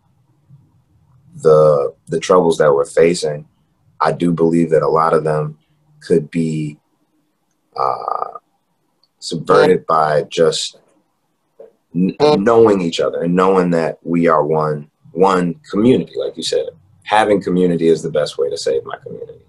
the the troubles that we're facing, I do believe that a lot of them could be uh, subverted by just n- knowing each other and knowing that we are one one community, like you said having community is the best way to save my community.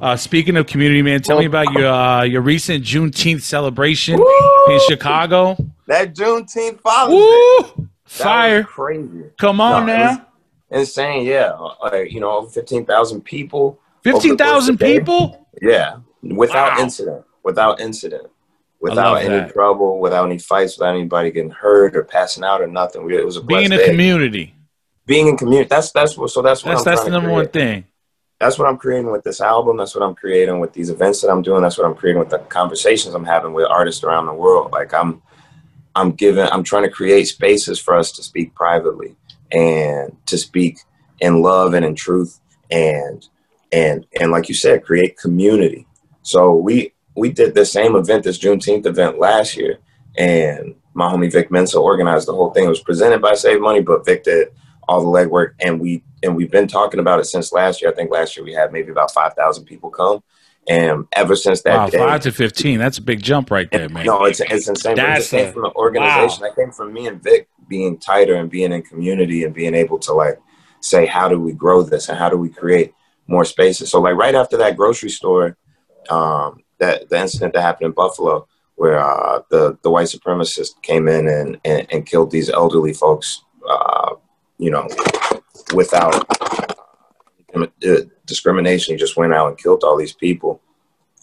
Uh, speaking of community, man, tell me about your uh, your recent Juneteenth celebration Woo! in Chicago. That Juneteenth Woo! Fire, crazy. Come on no, now, insane. Yeah, like you know, over fifteen thousand people. Fifteen thousand people. Yeah, without wow. incident. Without incident. Without any that. trouble, without any fights, without anybody getting hurt or passing out or nothing. It was a being in a day. community being in community. That's that's what. So that's what that's, that's the number one thing. That's what I'm creating with this album. That's what I'm creating with these events that I'm doing. That's what I'm creating with the conversations I'm having with artists around the world. Like I'm, I'm giving. I'm trying to create spaces for us to speak privately and to speak in love and in truth and and and like you said, create community. So we we did the same event, this Juneteenth event last year, and my homie Vic Mensa organized the whole thing. It was presented by Save Money, but Vic did all the legwork, and we and we've been talking about it since last year. I think last year we had maybe about five thousand people come, and ever since that wow, day, five to fifteen, that's a big jump right there, man. No, it's it's insane. That's it came from the organization. Wow. That came from me and Vic being tighter and being in community and being able to like say how do we grow this and how do we create more spaces. So like right after that grocery store, um, that the incident that happened in Buffalo, where uh, the the white supremacist came in and, and, and killed these elderly folks. Uh, you know, without uh, discrimination. He just went out and killed all these people.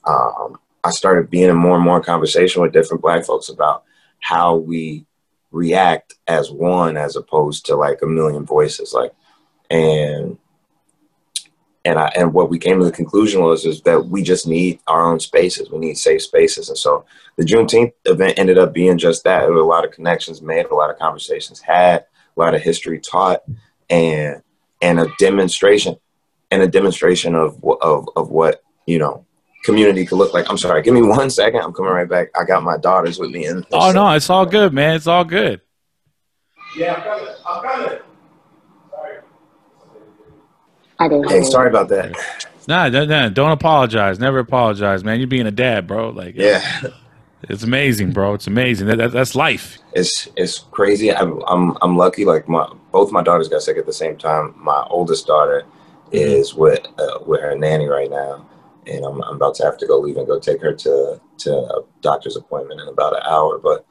Um, I started being in more and more conversation with different black folks about how we react as one as opposed to like a million voices like and and I and what we came to the conclusion was is that we just need our own spaces. We need safe spaces, and so the Juneteenth event ended up being just that. There were a lot of connections made, a lot of conversations had, a lot of history taught, and and a demonstration and a demonstration of of of what you know community could look like. I'm sorry, give me one second. I'm coming right back. I got my daughters with me. In oh no, it's all good, man. It's all good. Yeah, I'm coming. I'm coming. Hey, sorry about that. Nah, no, no, don't apologize. Never apologize, man. You're being a dad, bro. Like, yeah, it's amazing, bro. It's amazing. That, that, that's life. It's it's crazy. I'm I'm I'm lucky. Like my both my daughters got sick at the same time. My oldest daughter mm-hmm. is with uh, with her nanny right now, and I'm I'm about to have to go leave and go take her to to a doctor's appointment in about an hour. But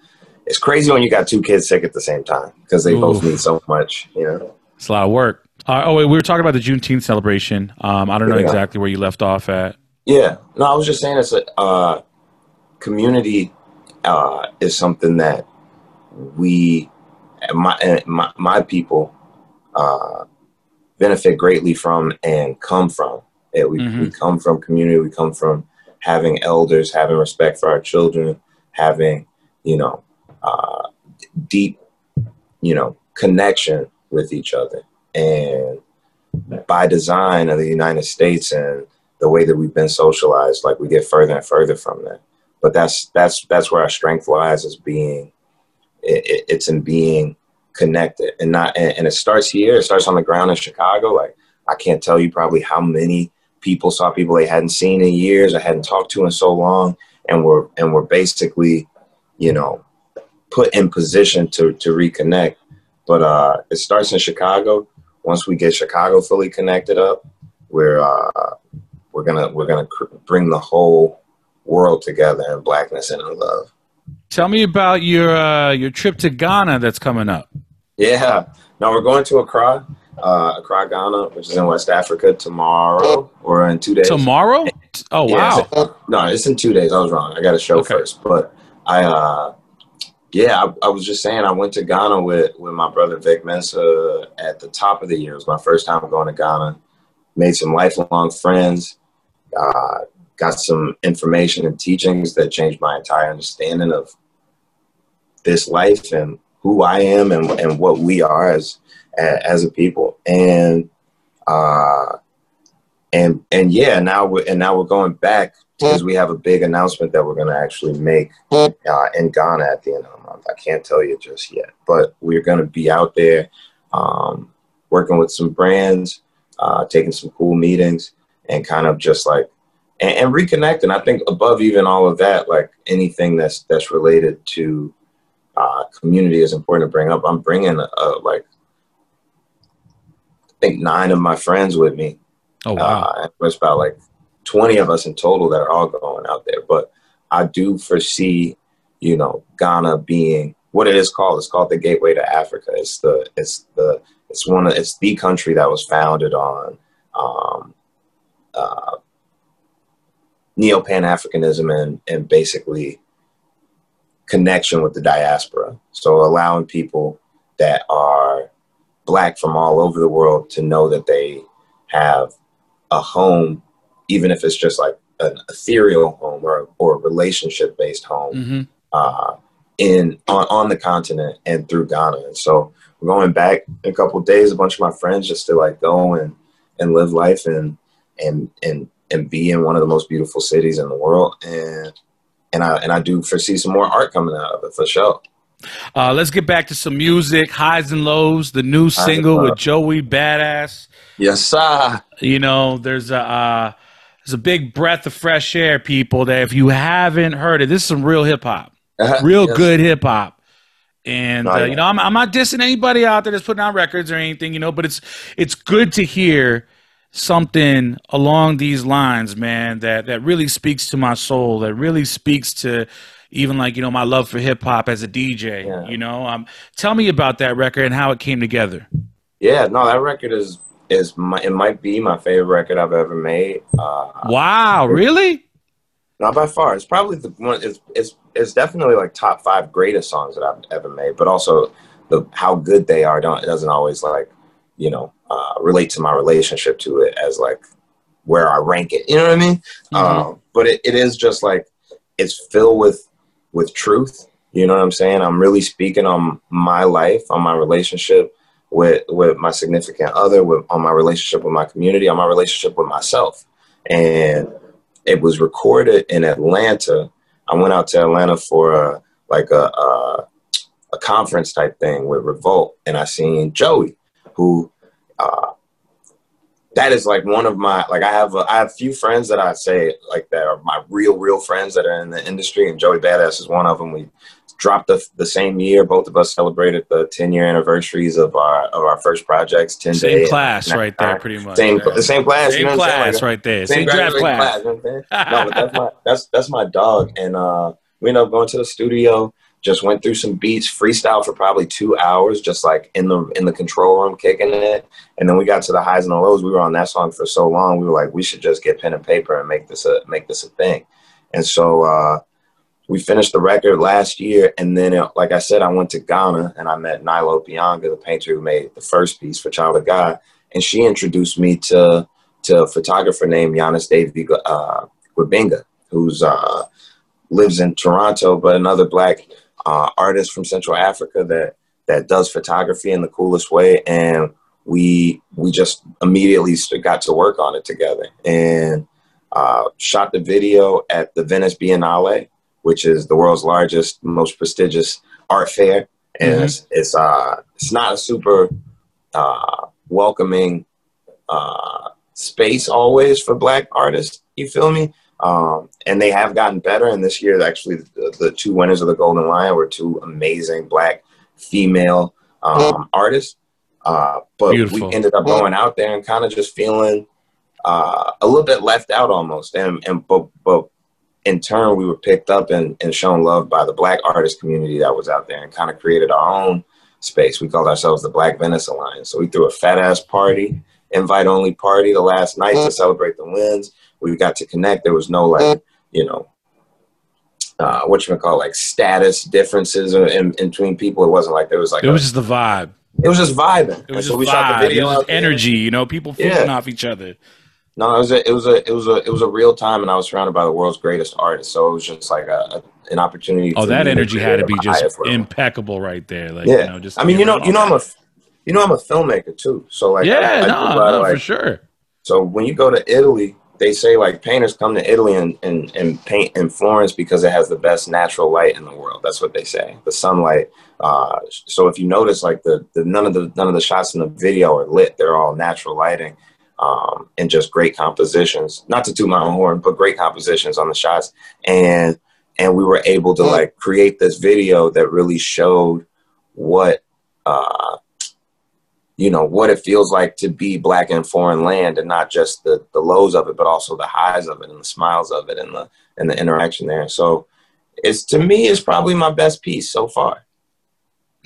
it's crazy when you got two kids sick at the same time because they Ooh. both need so much. You know, it's a lot of work. Uh, oh, wait, we were talking about the Juneteenth celebration. Um, I don't know yeah. exactly where you left off at. Yeah, no, I was just saying it's a uh, community uh, is something that we, my my, my people, uh, benefit greatly from and come from. Yeah, we, mm-hmm. we come from community. We come from having elders, having respect for our children, having you know uh, deep, you know, connection with each other and by design of the United States and the way that we've been socialized, like we get further and further from that. But that's that's that's where our strength lies is being. It, it's in being connected and not and, and it starts here. It starts on the ground in Chicago. Like I can't tell you probably how many people saw people they hadn't seen in years, I hadn't talked to in so long, and were and were basically, you know, put in position to to reconnect. But uh, it starts in Chicago once we get Chicago fully connected up, we're uh, we're gonna we're gonna cr- bring the whole world together in blackness and in love. Tell me about your uh, your trip to Ghana that's coming up. Yeah, no, we're going to Accra, uh, Accra, Ghana, which is in West Africa tomorrow or in two days. Tomorrow? Oh yeah, wow! no, it's in two days. I was wrong. I got a show okay. first, but I uh, yeah, I, I, was just saying I went to Ghana with, with my brother Vic Mensa at the top of the year. It was my first time going to Ghana. Made some lifelong friends. Uh, got some information and teachings that changed my entire understanding of this life and who I am and, and what we are as as a people. And uh, and and yeah, now we're and now we're going back because we have a big announcement that we're going to actually make uh, in Ghana at the end of the month. I can't tell you just yet, but we're going to be out there um, working with some brands, uh, taking some cool meetings, and kind of just like and, and reconnecting. I think above even all of that, like anything that's that's related to uh, community is important to bring up. I'm bringing uh, like I think nine of my friends with me. Oh wow! Uh, it's about like 20 of us in total that are all going out there. But I do foresee, you know, Ghana being what it is called. It's called the gateway to Africa. It's the it's the it's one of it's the country that was founded on um, uh, neo Pan Africanism and and basically connection with the diaspora. So allowing people that are black from all over the world to know that they have a home even if it's just like an ethereal home or, or a relationship based home mm-hmm. Uh, in on, on the continent and through Ghana. And so we're going back in a couple days, a bunch of my friends just to like go and, and live life and, and, and, and be in one of the most beautiful cities in the world. And, and I, and I do foresee some more art coming out of it for sure. Uh, let's get back to some music, highs and lows. The new single with Joey Badass. Yes, sir. You know, there's a uh, it's a big breath of fresh air, people. That if you haven't heard it, this is some real hip hop, uh-huh. real yes. good hip hop. And uh, you know, I'm, I'm not dissing anybody out there that's putting out records or anything, you know, but it's it's good to hear something along these lines, man, that that really speaks to my soul, that really speaks to even like you know my love for hip hop as a DJ. Yeah. You know, um, tell me about that record and how it came together. Yeah, no, that record is is my, it might be my favorite record I've ever made. Uh, wow, really? Not by far. It's probably the one. It's it's it's definitely like top five greatest songs that I've ever made. But also the how good they are don't it doesn't always like you know uh, relate to my relationship to it as like where I rank it. You know what I mean? Mm-hmm. Um, but it, it is just like it's filled with with truth. You know what I'm saying? I'm really speaking on my life, on my relationship with with my significant other, with on my relationship with my community, on my relationship with myself. And it was recorded in Atlanta. I went out to Atlanta for a, like a, a, a conference type thing with Revolt, and I seen Joey, who uh, that is like one of my like I have a, I have a few friends that I say like that are my real real friends that are in the industry, and Joey Badass is one of them. We dropped the, the same year. Both of us celebrated the 10 year anniversaries of our of our first projects. 10 same class right there, pretty much. Same the same class. Same you know class like, right there. Same, same draft class. class you know no, but that's my that's that's my dog, and uh, we ended up going to the studio. Just went through some beats, freestyle for probably two hours, just like in the in the control room, kicking it. And then we got to the highs and the lows. We were on that song for so long. We were like, we should just get pen and paper and make this a make this a thing. And so uh, we finished the record last year, and then, it, like I said, I went to Ghana and I met Nilo Bianga, the painter who made the first piece for Child of God, and she introduced me to to a photographer named Yannis Davy uh, Guibinga, who's uh, lives in Toronto, but another black uh, artist from Central Africa that that does photography in the coolest way, and we we just immediately got to work on it together. And uh, shot the video at the Venice Biennale which is the world's largest, most prestigious art fair, and mm-hmm. it's it's, uh, it's not a super uh, welcoming uh, space always for Black artists. You feel me? Um, and they have gotten better. And this year, actually, the, the, two winners of the Golden Lion were two amazing Black female um, artists. Uh, but Beautiful. we ended up going out there and kind of just feeling uh, a little bit left out almost. And and but but in turn, we were picked up and, and shown love by the black artist community that was out there and kind of created our own space. We called ourselves the Black Venice Alliance. So we threw a fat ass party, invite only party the last night to celebrate the wins. We got to connect. There was no like, you know, uh, what you call like status differences in, in, in, between people. It wasn't like there was like it was just the vibe. It was just vibing. It was just so vibe. It was energy. You know, people feeding yeah. off each other. No, it was a, it was a, it was a, it was a real time, and I was surrounded by the world's greatest artists. So it was just like a, a an opportunity. Oh, that energy had to be just impeccable right there. Like, yeah. You know, just I mean, you know, you know, I'm a, you know, I'm a filmmaker too. So like, yeah, I, I no, no like, for sure. So when you go to Italy, they say like painters come to Italy and, and, and paint in Florence because it has the best natural light in the world. That's what they say, the sunlight. Uh, so if you notice, like the, the none of the none of the shots in the video are lit; they're all natural lighting um, and just great compositions. Not to toot my own horn, but great compositions on the shots. And and we were able to like create this video that really showed what uh, you know what it feels like to be black in foreign land, and not just the the lows of it, but also the highs of it and the smiles of it and the and the interaction there. So it's to me, it's probably my best piece so far.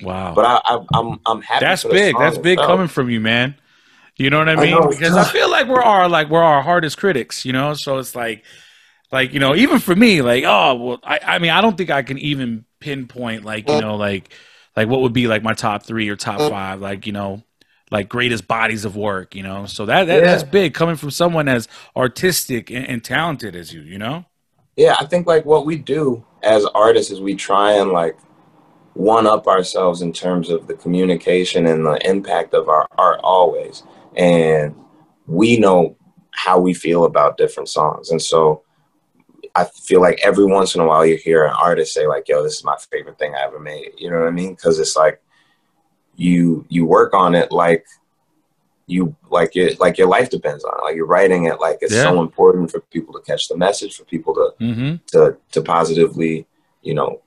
Wow! But I, I, I'm I'm happy. That's big. That's big coming from you, man. You know what I mean? I because I feel like we're our like we're our hardest critics, you know. So it's like, like you know, even for me, like oh well, I I mean I don't think I can even pinpoint like you know like like what would be like my top three or top five, like you know like greatest bodies of work, you know. So that, that yeah. that's big coming from someone as artistic and, and talented as you, you know. Yeah, I think like what we do as artists is we try and like one up ourselves in terms of the communication and the impact of our art always and we know how we feel about different songs. And so I feel like every once in a while you hear an artist say like, "Yo, this is my favorite thing I ever made." You know what I mean? Because it's like you you work on it like you like it like your life depends on it. Like you're writing it like it's yeah. so important for people to catch the message, for people to mm-hmm. to to positively, you know,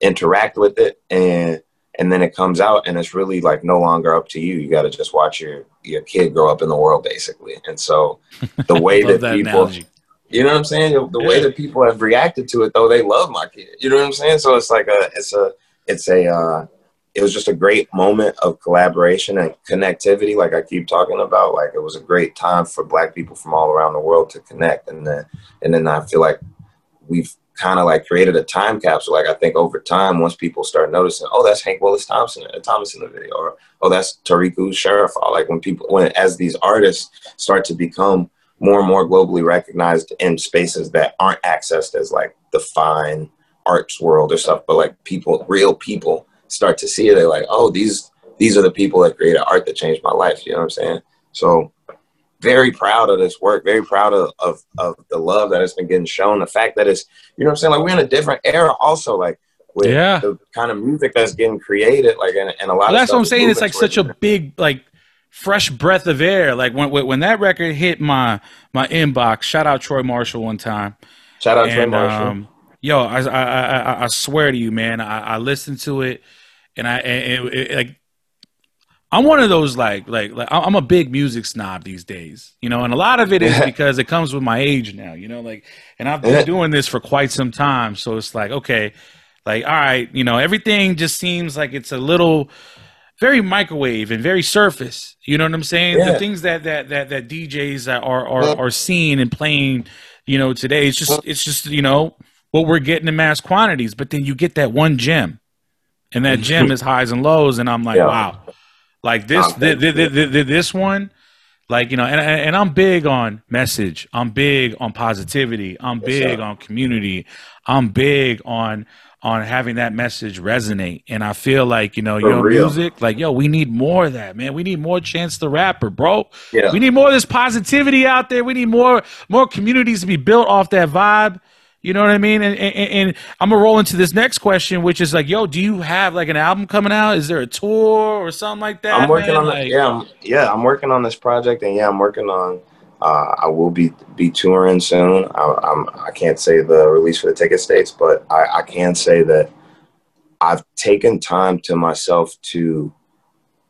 interact with it and and then it comes out and it's really like no longer up to you. You got to just watch your your kid grow up in the world basically. And so the way that, that, people analogy. you know what i'm saying? The, yeah. way that people have reacted to it though they love my kid. You know what i'm saying? So it's like a it's a it's a uh it was just a great moment of collaboration and connectivity like i keep talking about. Like it was a great time for black people from all around the world to connect and then and then i feel like we've kind of like created a time capsule. Like I think over time, once people start noticing, oh, that's Hank Willis Thompson, uh, Thomas in the video, or oh, that's Tariku Sheriff. Like when people, when as these artists start to become more and more globally recognized in spaces that aren't accessed as like the fine arts world or stuff, but like people, real people start to see it. They're like, oh, these these are the people that created art that changed my life. You know what I'm saying? So very proud of this work, very proud of, of, of the love that has been getting shown. The fact that it's, you know what I'm saying? Like we're in a different era also, like with yeah. the kind of music that's getting created, like and, and a lot well, that's what I'm saying. It's like such a big, like fresh breath of air. Like when, when that record hit my, my inbox, shout out Troy Marshall one time. Shout out and, Troy Marshall. Um, yo, I, I, I, I, swear to you, man, I, I listened to it and I, and it, it, like, I'm one of those like like like I'm a big music snob these days, you know, and a lot of it is because it comes with my age now, you know, like and I've been doing this for quite some time, so it's like okay, like all right, you know, everything just seems like it's a little very microwave and very surface. You know what I'm saying? Yeah. The things that that that that DJs are are are seeing and playing, you know, today it's just it's just you know what we're getting in mass quantities, but then you get that one gem, and that mm-hmm. gem is highs and lows, and I'm like, yeah. wow like this, this, one, like you know, and and I'm big on message. I'm big on positivity. I'm big on community. I'm big on on having that message resonate. And I feel like, you know, For your real. music, like, yo, we need more of that, man. We need more Chance the Rapper, bro. Yeah. We need more of this positivity out there. We need more more communities to be built off that vibe. You know what I mean? And, and, and, I'm gonna roll into this next question, which is like, yo, do you have like an album coming out? Is there a tour or something like that? I'm working man? on like, yeah, I'm, yeah, I'm working on this project, and yeah, I'm working on. Uh, I will be be touring soon. I, I'm I can't say the release for the ticket states, but I, I can say that I've taken time to myself to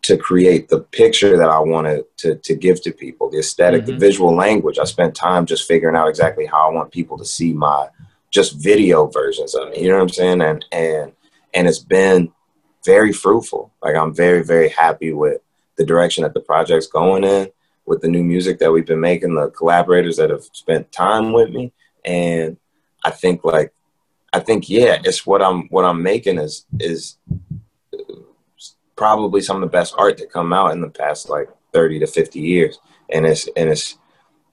to create the picture that I wanted to, to give to people, the esthetic mm-hmm. the visual language. I spent time just figuring out exactly how I want people to see my just video versions of me. You know what I'm saying? And and and it's been very fruitful. Like I'm very very happy with the direction that the project's going in, with the new music that we've been making, the collaborators that have spent time with me, and I think like I think yeah, it's what I'm what I'm making is is probably some of the best art to come out in the past like 30 to 50 years and it's and it's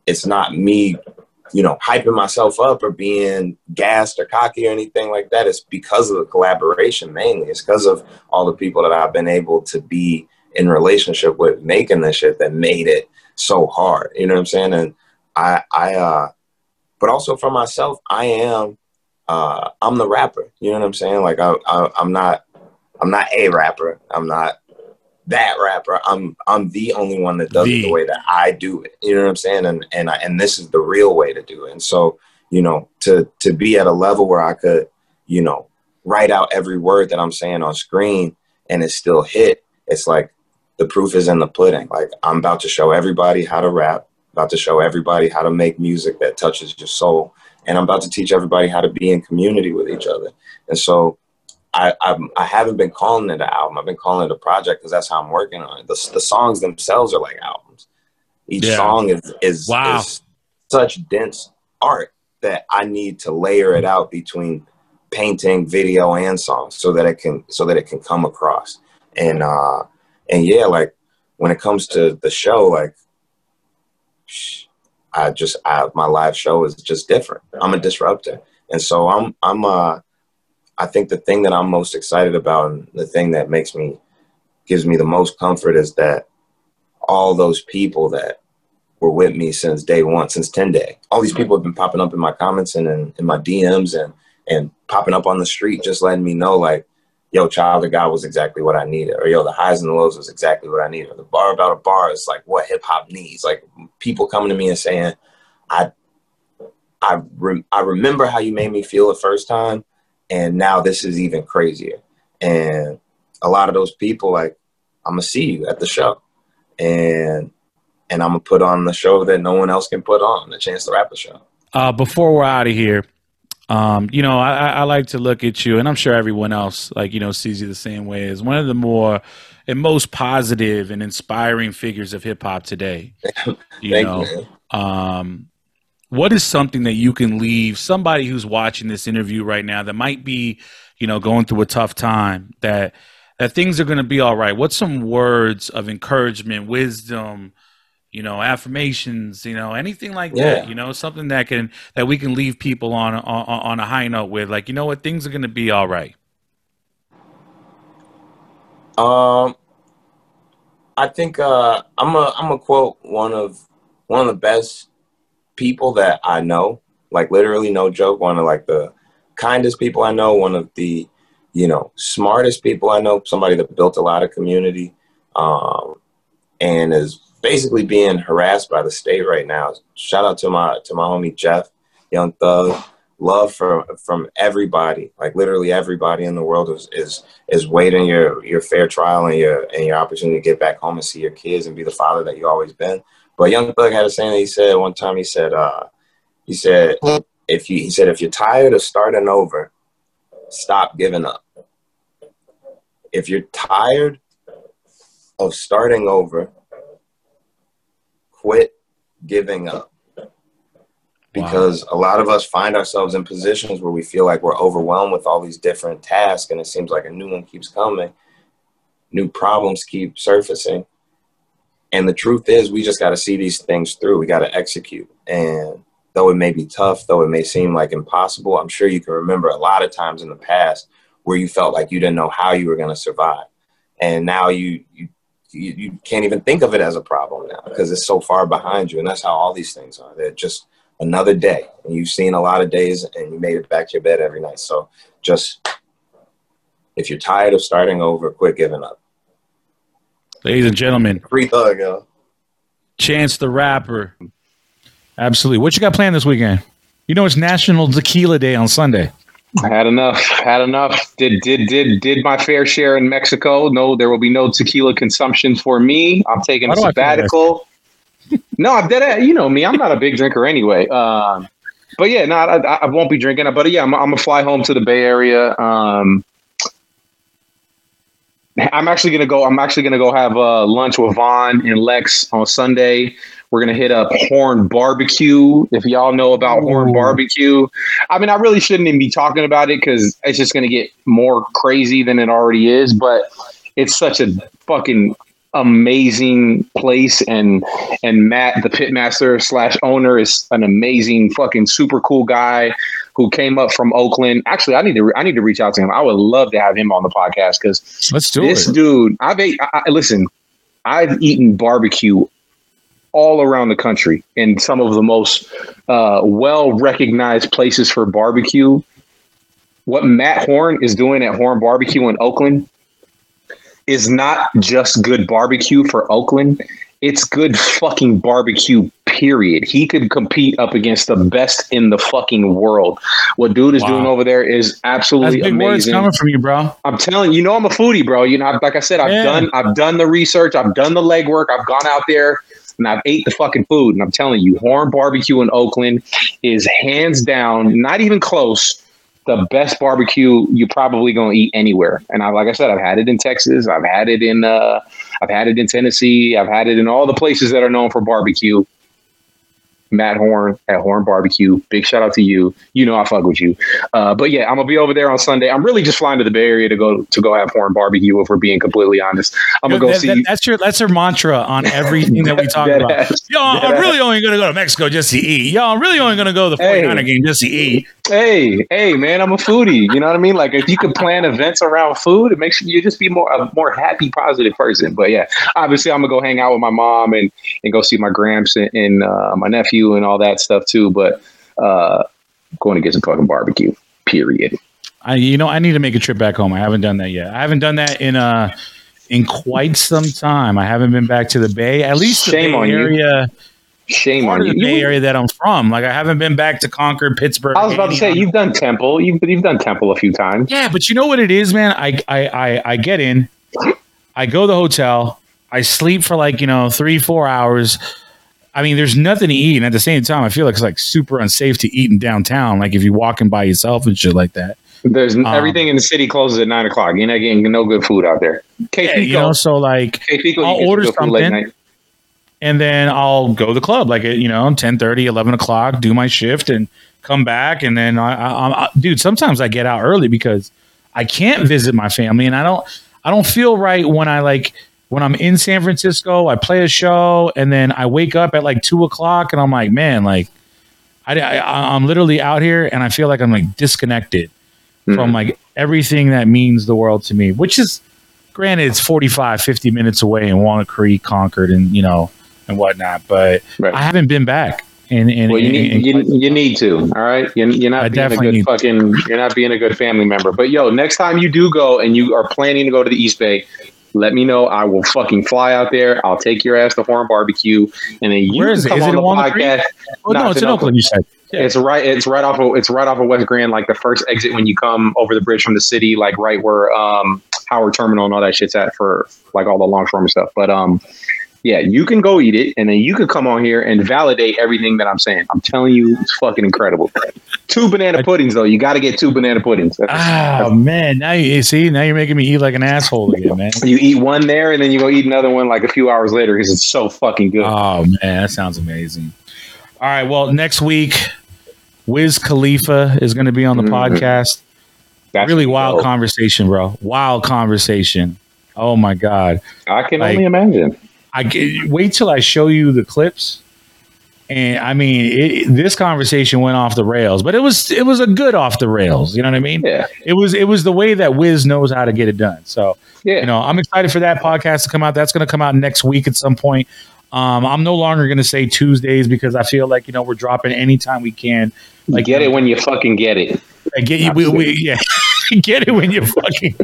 it's not me you know, hyping myself up or being gassed or cocky or anything like that. It's because of the collaboration mainly. It's because of all the people that I've been able to be in relationship with making this shit that made it so hard. You know what I'm saying? And I, I, uh, but also for myself, I am, uh, I'm the rapper. You know what I'm saying? Like I, I I'm not, I'm not a rapper. I'm not that rapper. I'm I'm the only one that does the. it the way that I do it. You know what I'm saying? And and I, and this is the real way to do it. And so you know to to be at a level where I could you know write out every word that I'm saying on screen and it still hit. It's like the proof is in the pudding. Like I'm about to show everybody how to rap. About to show everybody how to make music that touches your soul. And I'm about to teach everybody how to be in community with each other. And so I, I'm, I haven't been calling it an album. I've been calling it a project because that's how I'm working on it. The, the songs themselves are like albums. Each yeah. song is is, wow. is such dense art that I need to layer it out between painting, video, and songs so that it can so that it can come across. And uh, and yeah, like when it comes to the show, like I just I, my live show is just different. I'm a disruptor, and so I'm I'm uh I think the thing that I'm most excited about and the thing that makes me gives me the most comfort is that all those people that were with me since day one, since 10 day, all these people have been popping up in my comments and in, in my DMs and, and popping up on the street, just letting me know like, yo, child of God was exactly what I needed. Or yo, the highs and the lows was exactly what I needed. Or the bar about a bar is like what hip hop needs. Like people coming to me and saying, I, I, re- I remember how you made me feel the first time and now this is even crazier. And a lot of those people, like, I'm gonna see you at the show, and and I'm gonna put on the show that no one else can put on, the Chance the Rapper show. Uh, before we're out of here, um, you know, I, I like to look at you, and I'm sure everyone else, like you know, sees you the same way as one of the more and most positive and inspiring figures of hip hop today. You know, you, um, what is something that you can leave somebody who's watching this interview right now that might be, you know, going through a tough time that that things are going to be all right? What's some words of encouragement, wisdom, you know, affirmations, you know, anything like Yeah. that, you know, something that can that we can leave people on on, on a high note with like, you know what, things are going to be all right. Um, I think uh, I'm a I'm a quote one of one of the best people that I know. Like literally, no joke. One of like the kindest people I know. One of the you know smartest people I know. Somebody that built a lot of community, um, and is basically being harassed by the state right now. Shout out to my to my homie Jeff, Young Thug. Love from from everybody, like literally everybody in the world is is is waiting your your fair trial and your and your opportunity to get back home and see your kids and be the father that you always been. But Young Thug had a saying that he said one time. He said, uh, he said if you he said if you're tired of starting over, stop giving up. If you're tired of starting over, quit giving up. Because a lot of us find ourselves in positions where we feel like we're overwhelmed with all these different tasks, and it seems like a new one keeps coming new problems keep surfacing. And the truth is, we just got to see these things through. We got to execute. And though it may be tough, though it may seem like impossible, I'm sure you can remember a lot of times in the past where you felt like you didn't know how you were going to survive. And now you, you, you, you can't even think of it as a problem now because it's so far behind you. And that's how all these things are. They're just another day. And you've seen a lot of days and you made it back to your bed every night. So just, if you're tired of starting over, quit giving up. Ladies and gentlemen, Free thug, yo. Chance the Rapper. Absolutely. What you got planned this weekend? You know it's National Tequila Day on Sunday. I had enough. Had enough. Did did did did my fair share in Mexico. No, there will be no tequila consumption for me. I'm taking Why a do I sabbatical. no, I'm dead. You know me. I'm not a big drinker anyway. Um, but yeah, no, I, I- I won't be drinking. But yeah, I'm, I'm gonna fly home to the Bay Area. Um, I'm actually gonna go. I'm actually gonna go have uh, lunch with Vaughn and Lex on Sunday. We're gonna hit up Horn Barbecue. If y'all know about Horn Barbecue, I mean, I really shouldn't even be talking about it because it's just gonna get more crazy than it already is. But it's such a fucking amazing place, and and Matt, the pitmaster slash owner, is an amazing fucking super cool guy who came up from Oakland. Actually, I need to re- I need to reach out to him. I would love to have him on the podcast because Let's do this it. dude, I've ate, I, I- listen, I've eaten barbecue all around the country in some of the most uh, well recognized places for barbecue. What Matt Horn is doing at Horn Barbecue in Oakland is not just good barbecue for Oakland. It's good fucking barbecue, period. He could compete up against the best in the fucking world. What dude is Wow. doing over there is absolutely That's absolutely big words amazing. coming from you, bro. I'm telling you, you know, I'm a foodie, bro. You know, like I said, I've Yeah. done, I've done the research, I've done the legwork, I've gone out there and I've ate the fucking food. And I'm telling you, Horn Barbecue in Oakland is hands down, not even close, the best barbecue you're probably gonna eat anywhere. And I, like I said, I've had it in Texas, I've had it in, uh, I've had it in Tennessee, I've had it in all the places that are known for barbecue. Matt Horn at Horn Barbecue. Big shout out to you. You know I fuck with you. Uh, but yeah, I'm gonna be over there on Sunday. I'm really just flying to the Bay Area to go to go have Horn Barbecue. If we're being completely honest, I'm gonna go That- see. that- that's your that's your mantra on everything that we talk about. ass. Yo, I'm Dead really only gonna go to Mexico just to eat. Y'all, I'm really only gonna go to the Hey. 49er game just to eat. hey, hey, man, I'm a foodie. You know what I mean? Like if you could plan events around food, it makes you just be more a more happy, positive person. But yeah, obviously I'm gonna go hang out with my mom and and go see my gramps and, and uh, my nephew and all that stuff too. But uh, going to get some fucking barbecue. Period. I you know I need to make a trip back home. I haven't done that yet. I haven't done that in uh in quite some time. I haven't been back to the Bay. At least the Shame Bay on you. area, Shame on you. the Bay You- area that I'm from. Like I haven't been back to Concord, Pittsburg. I was about to say you've done Temple. You've you've done Temple a few times. Yeah, but you know what it is, man? I I I, I get in, I go to the hotel, I sleep for like, you know, three, four hours. I mean, there's nothing to eat. And at the same time, I feel like it's like super unsafe to eat in downtown. Like if you're walking by yourself and shit like that. There's Um, everything in the city closes at nine o'clock. You're not getting no good food out there. K Yeah, you know, so like K Pico, I'll some order late something. and then I'll go to the club like at, you know 10, 30, 11 o'clock, do my shift, and come back, and then I, I, I, dude, sometimes I get out early because I can't visit my family, and I don't, I don't feel right when I like when I'm in San Francisco. I play a show, and then I wake up at like two o'clock, and I'm like, man, like I, I I'm literally out here, and I feel like I'm like disconnected mm-hmm. from like everything that means the world to me, which is granted it's 45 50 minutes away in walnut creek concord and you know and whatnot but right. i haven't been back and, and well, you need and, you, you need to. All right, you're, you're not I being a good fucking. You're not being a good family member. But yo, next time you do go and you are planning to go to the East Bay, let me know. I will fucking fly out there. I'll take your ass to Horn Barbecue, and then you Where is come it? Is on it the podcast. Oh no, it's in Oakland. You said. Yeah. It's right. It's right off of. It's right off of West Grand, like the first exit when you come over the bridge from the city, like right where um, Howard Terminal and all that shit's at for like all the longshoreman stuff. But um, yeah, you can go eat it, and then you can come on here and validate everything that I'm saying. I'm telling you, it's fucking incredible. two banana puddings though. You got to get two banana puddings. That's, oh that's, man, now you see, now you're making me eat like an asshole again, man. You eat one there, and then you go eat another one like a few hours later because it's so fucking good. Oh man, that sounds amazing. All right, well, next week, Wiz Khalifa is going to be on the mm-hmm. podcast. That's really wild dope. conversation, bro. Wild conversation. Oh my god, I can like, only imagine. I wait till I show you the clips. And I mean, it, this conversation went off the rails, but it was it was a good off the rails. You know what I mean? Yeah. It was it was the way that Wiz knows how to get it done. So yeah, you know, I'm excited for that podcast to come out. That's going to come out next week at some point. Um, I'm no longer going to say Tuesdays because I feel like you know we're dropping anytime we can. Like get it when you fucking get it. I get you. We, we, yeah. get it when you fucking.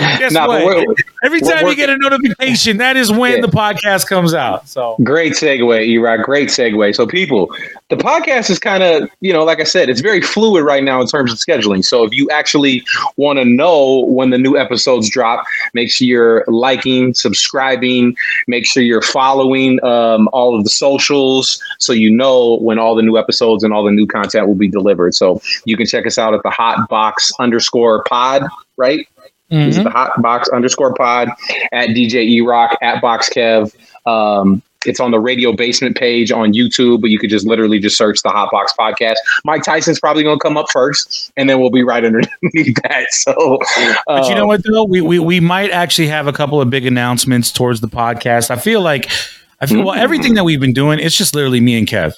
Guess nah, what? Every time you get a notification, that is when yeah. the podcast comes out. So great segue, Erock. Great segue. So people, the podcast is kind of, you know, like I said, it's very fluid right now in terms of scheduling. So if you actually want to know when the new episodes drop, make sure you're liking, subscribing, make sure you're following um, all of the socials so you know when all the new episodes and all the new content will be delivered. So you can check us out at the Hot Box underscore pod, right? Mm-hmm. This is the Hot Box underscore pod at DJ E Rock at Box Kev. Um, it's on the radio basement page on YouTube, but you could just literally just search the Hot Box podcast. Mike Tyson's probably going to come up first, and then we'll be right underneath that. So, but you know um, what though, we, we we might actually have a couple of big announcements towards the podcast. I feel like I feel well everything that we've been doing. It's just literally me and Kev.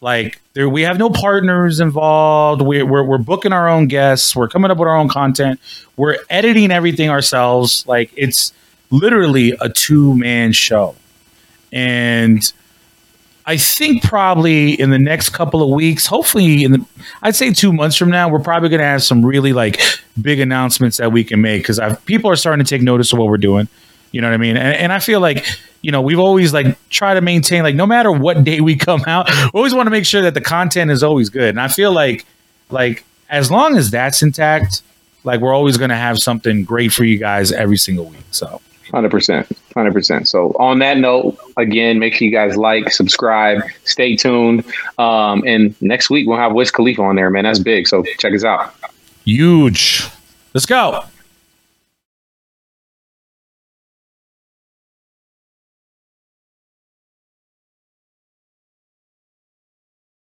Like there, we have no partners involved. We're, we're, we're booking our own guests. We're coming up with our own content. We're editing everything ourselves. Like it's literally a two man show. And I think probably in the next couple of weeks, hopefully in the, I'd say two months from now, we're probably going to have some really like big announcements that we can make because people are starting to take notice of what we're doing. You know what I mean? And, and I feel like you know, we've always like try to maintain like no matter what day we come out, we always want to make sure that the content is always good. And I feel like like as long as that's intact, like we're always going to have something great for you guys every single week. So. Hundred percent, hundred percent. So on that note, again, make sure you guys like, subscribe, stay tuned. Um, and next week we'll have Wiz Khalifa on there, man. That's big. So check us out. Huge. Let's go.